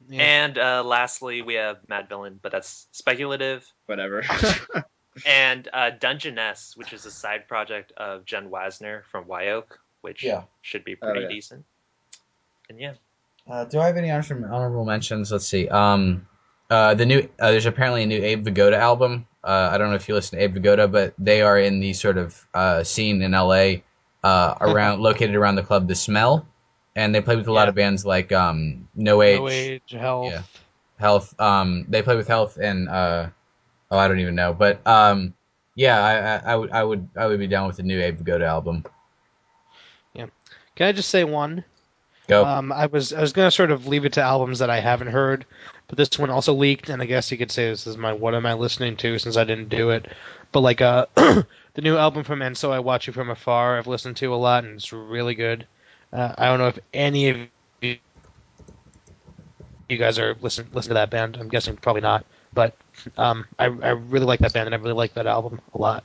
Yeah. And uh, lastly, we have Madvillain, but that's speculative. Whatever. And uh, Dungeonesse, which is a side project of Jenn Wasner from Wye Oak, which Yeah. should be Oh, pretty yeah. decent. And yeah, Uh, do I have any honorable mentions? Let's see. Um, uh, the new uh, there's apparently a new Abe Vigoda album. Uh, I don't know if you listen to Abe Vigoda, but they are in the sort of uh, scene in LA uh, around located around the club The Smell, and they play with a lot Yeah. of bands like um, No Age, no age, health. Yeah. Health. Um, they play with Health and uh, oh I don't even know, but um, yeah, I, I, I would I would I would be down with the new Abe Vigoda album. Yeah, can I just say one? Go. Um, I was I was gonna sort of leave it to albums that I haven't heard, but this one also leaked, and I guess you could say this is my what am I listening to since I didn't do it. But like uh, the new album from And So I Watch You From Afar, I've listened to a lot, and it's really good. Uh, I don't know if any of you, you guys are listen listen to that band. I'm guessing probably not, but um, I I really like that band, and I really like that album a lot.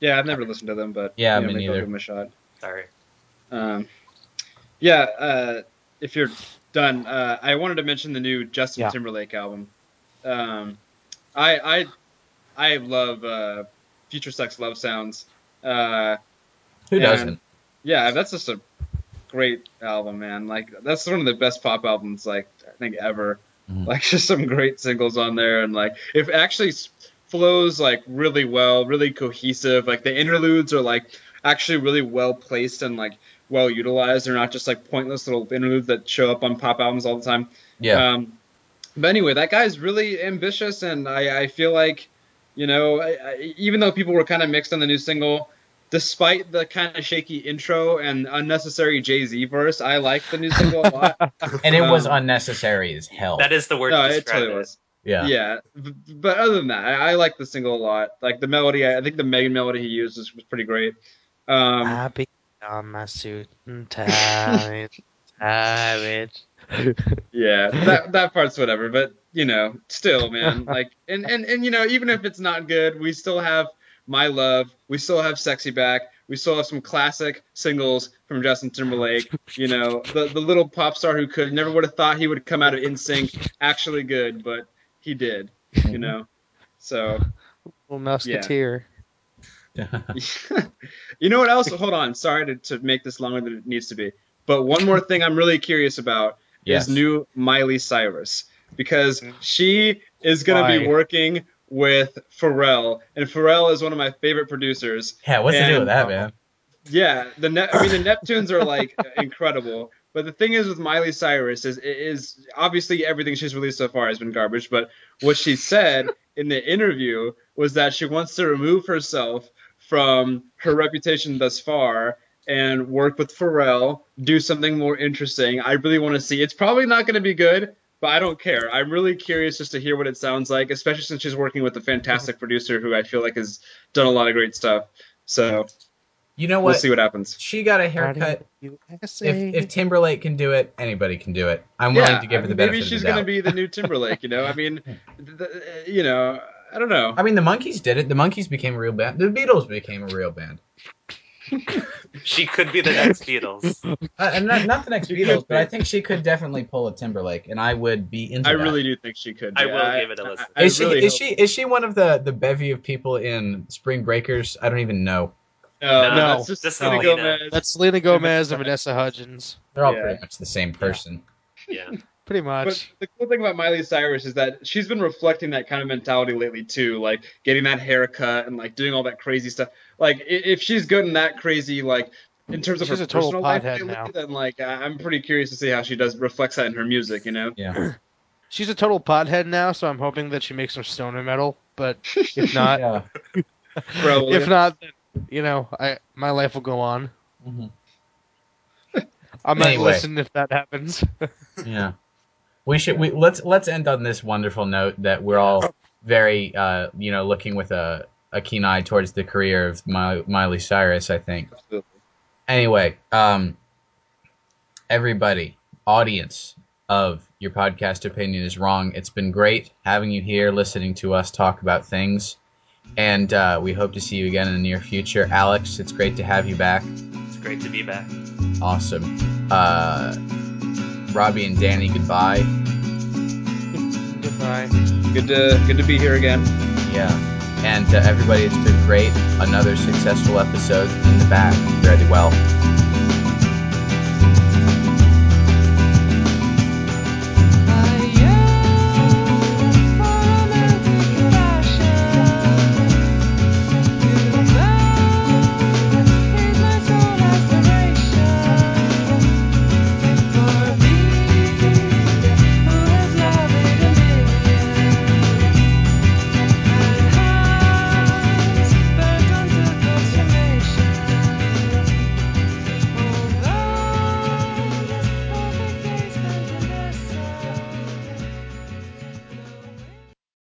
yeah, I've never listened to them, but Yeah, you know, me maybe I'll neither. give them a shot. sorry. Um, yeah, uh, if you're done, uh, I wanted to mention the new Justin Yeah. Timberlake album. Um, I I I love uh, Future Sex Love Sounds. Uh, Who doesn't? yeah, that's just a great album, man. Like that's one of the best pop albums like I think ever. Mhm. Like just some great singles on there, and like it actually flows like really well, really cohesive. Like the interludes are like actually really well placed and like well utilized. They're not just like pointless little interludes that show up on pop albums all the time. Yeah. Um, but anyway, that guy's really ambitious, and I, I feel like, You know, I, I, even though people were kind of mixed on the new single, despite the kind of shaky intro and unnecessary Jay Z verse, I like the new single a lot. And it was Um, unnecessary as hell. That is the word no, to it totally it. was. yeah. Yeah, but other than that, I, I like the single a lot. Like the melody, I, I think the Megan melody he used was, was pretty great. Um, I be on my suit and tie it, tie it. yeah, that that part's whatever. But you know, still, man, like, and and and you know, even if it's not good, we still have My Love, we still have Sexy Back, we still have some classic singles from Justin Timberlake. You know, the the little pop star who could never would have thought he would come out of NSYNC actually good, but he did. You know, so. Little musketeer. Yeah. you know what else? Hold on. Sorry to, to make this longer than it needs to be. But one more thing I'm really curious about Yes. is new Miley Cyrus because mm-hmm. she is going to be working with Pharrell, and Pharrell is one of my favorite producers. Yeah, what's the deal with that, man? Yeah, the ne- I mean the Neptunes are like incredible. But the thing is with Miley Cyrus is is obviously everything she's released so far has been garbage. But what she said in the interview was that she wants to remove herself from her reputation thus far and work with Pharrell, do something more interesting. I really want to see. It's probably not going to be good, but I don't care. I'm really curious just to hear what it sounds like, especially since she's working with a fantastic mm-hmm. producer who I feel like has done a lot of great stuff. So You know what? we'll see what happens. She got a haircut. If if Timberlake can do it, anybody can do it. I'm willing to give her the benefit maybe she's gonna be the new Timberlake. You know, I mean, th- th- you know, I don't know. I mean, the Monkees did it. The Monkees became a real band. The Beatles became a real band. She could be the next Beatles. Uh, and not, not the next Beatles, but I think she could definitely pull a Timberlake, and I would be into I that. really do think she could. I yeah. will give it a listen. I, I is she is she is she one of the the bevy of people in Spring Breakers? I don't even know. No, No, that's just just Selena Selena. Gomez. That's Selena Gomez and Vanessa Hudgens. They're all Yeah. pretty much the same person. Yeah. Pretty much. But much. the cool thing about Miley Cyrus is that she's been reflecting that kind of mentality lately too, like getting that haircut and like doing all that crazy stuff. Like if she's good and that crazy, like in terms of She's her a total personal life lately, now. then like I- I'm pretty curious to see how she does reflects that in her music. You know? Yeah. She's a total pothead now, so I'm hoping that she makes some stoner metal. But if not, yeah. Probably. if not, then, you know, I my life will go on. Mhm. I might Anyway. listen if that happens. Yeah. We should we let's let's end on this wonderful note that we're all very uh you know looking with a a keen eye towards the career of Miley, Miley Cyrus. I think. Absolutely. Anyway, um, everybody, audience of your podcast opinion is wrong. It's been great having you here, listening to us talk about things, and uh, we hope to see you again in the near future. Alex, it's great to have you back. It's great to be back. Awesome. Uh, Robbie and Danny, goodbye. Goodbye. Good to good to be here again. Yeah. And uh, everybody, it's been great. Another successful episode in the bag. Very well.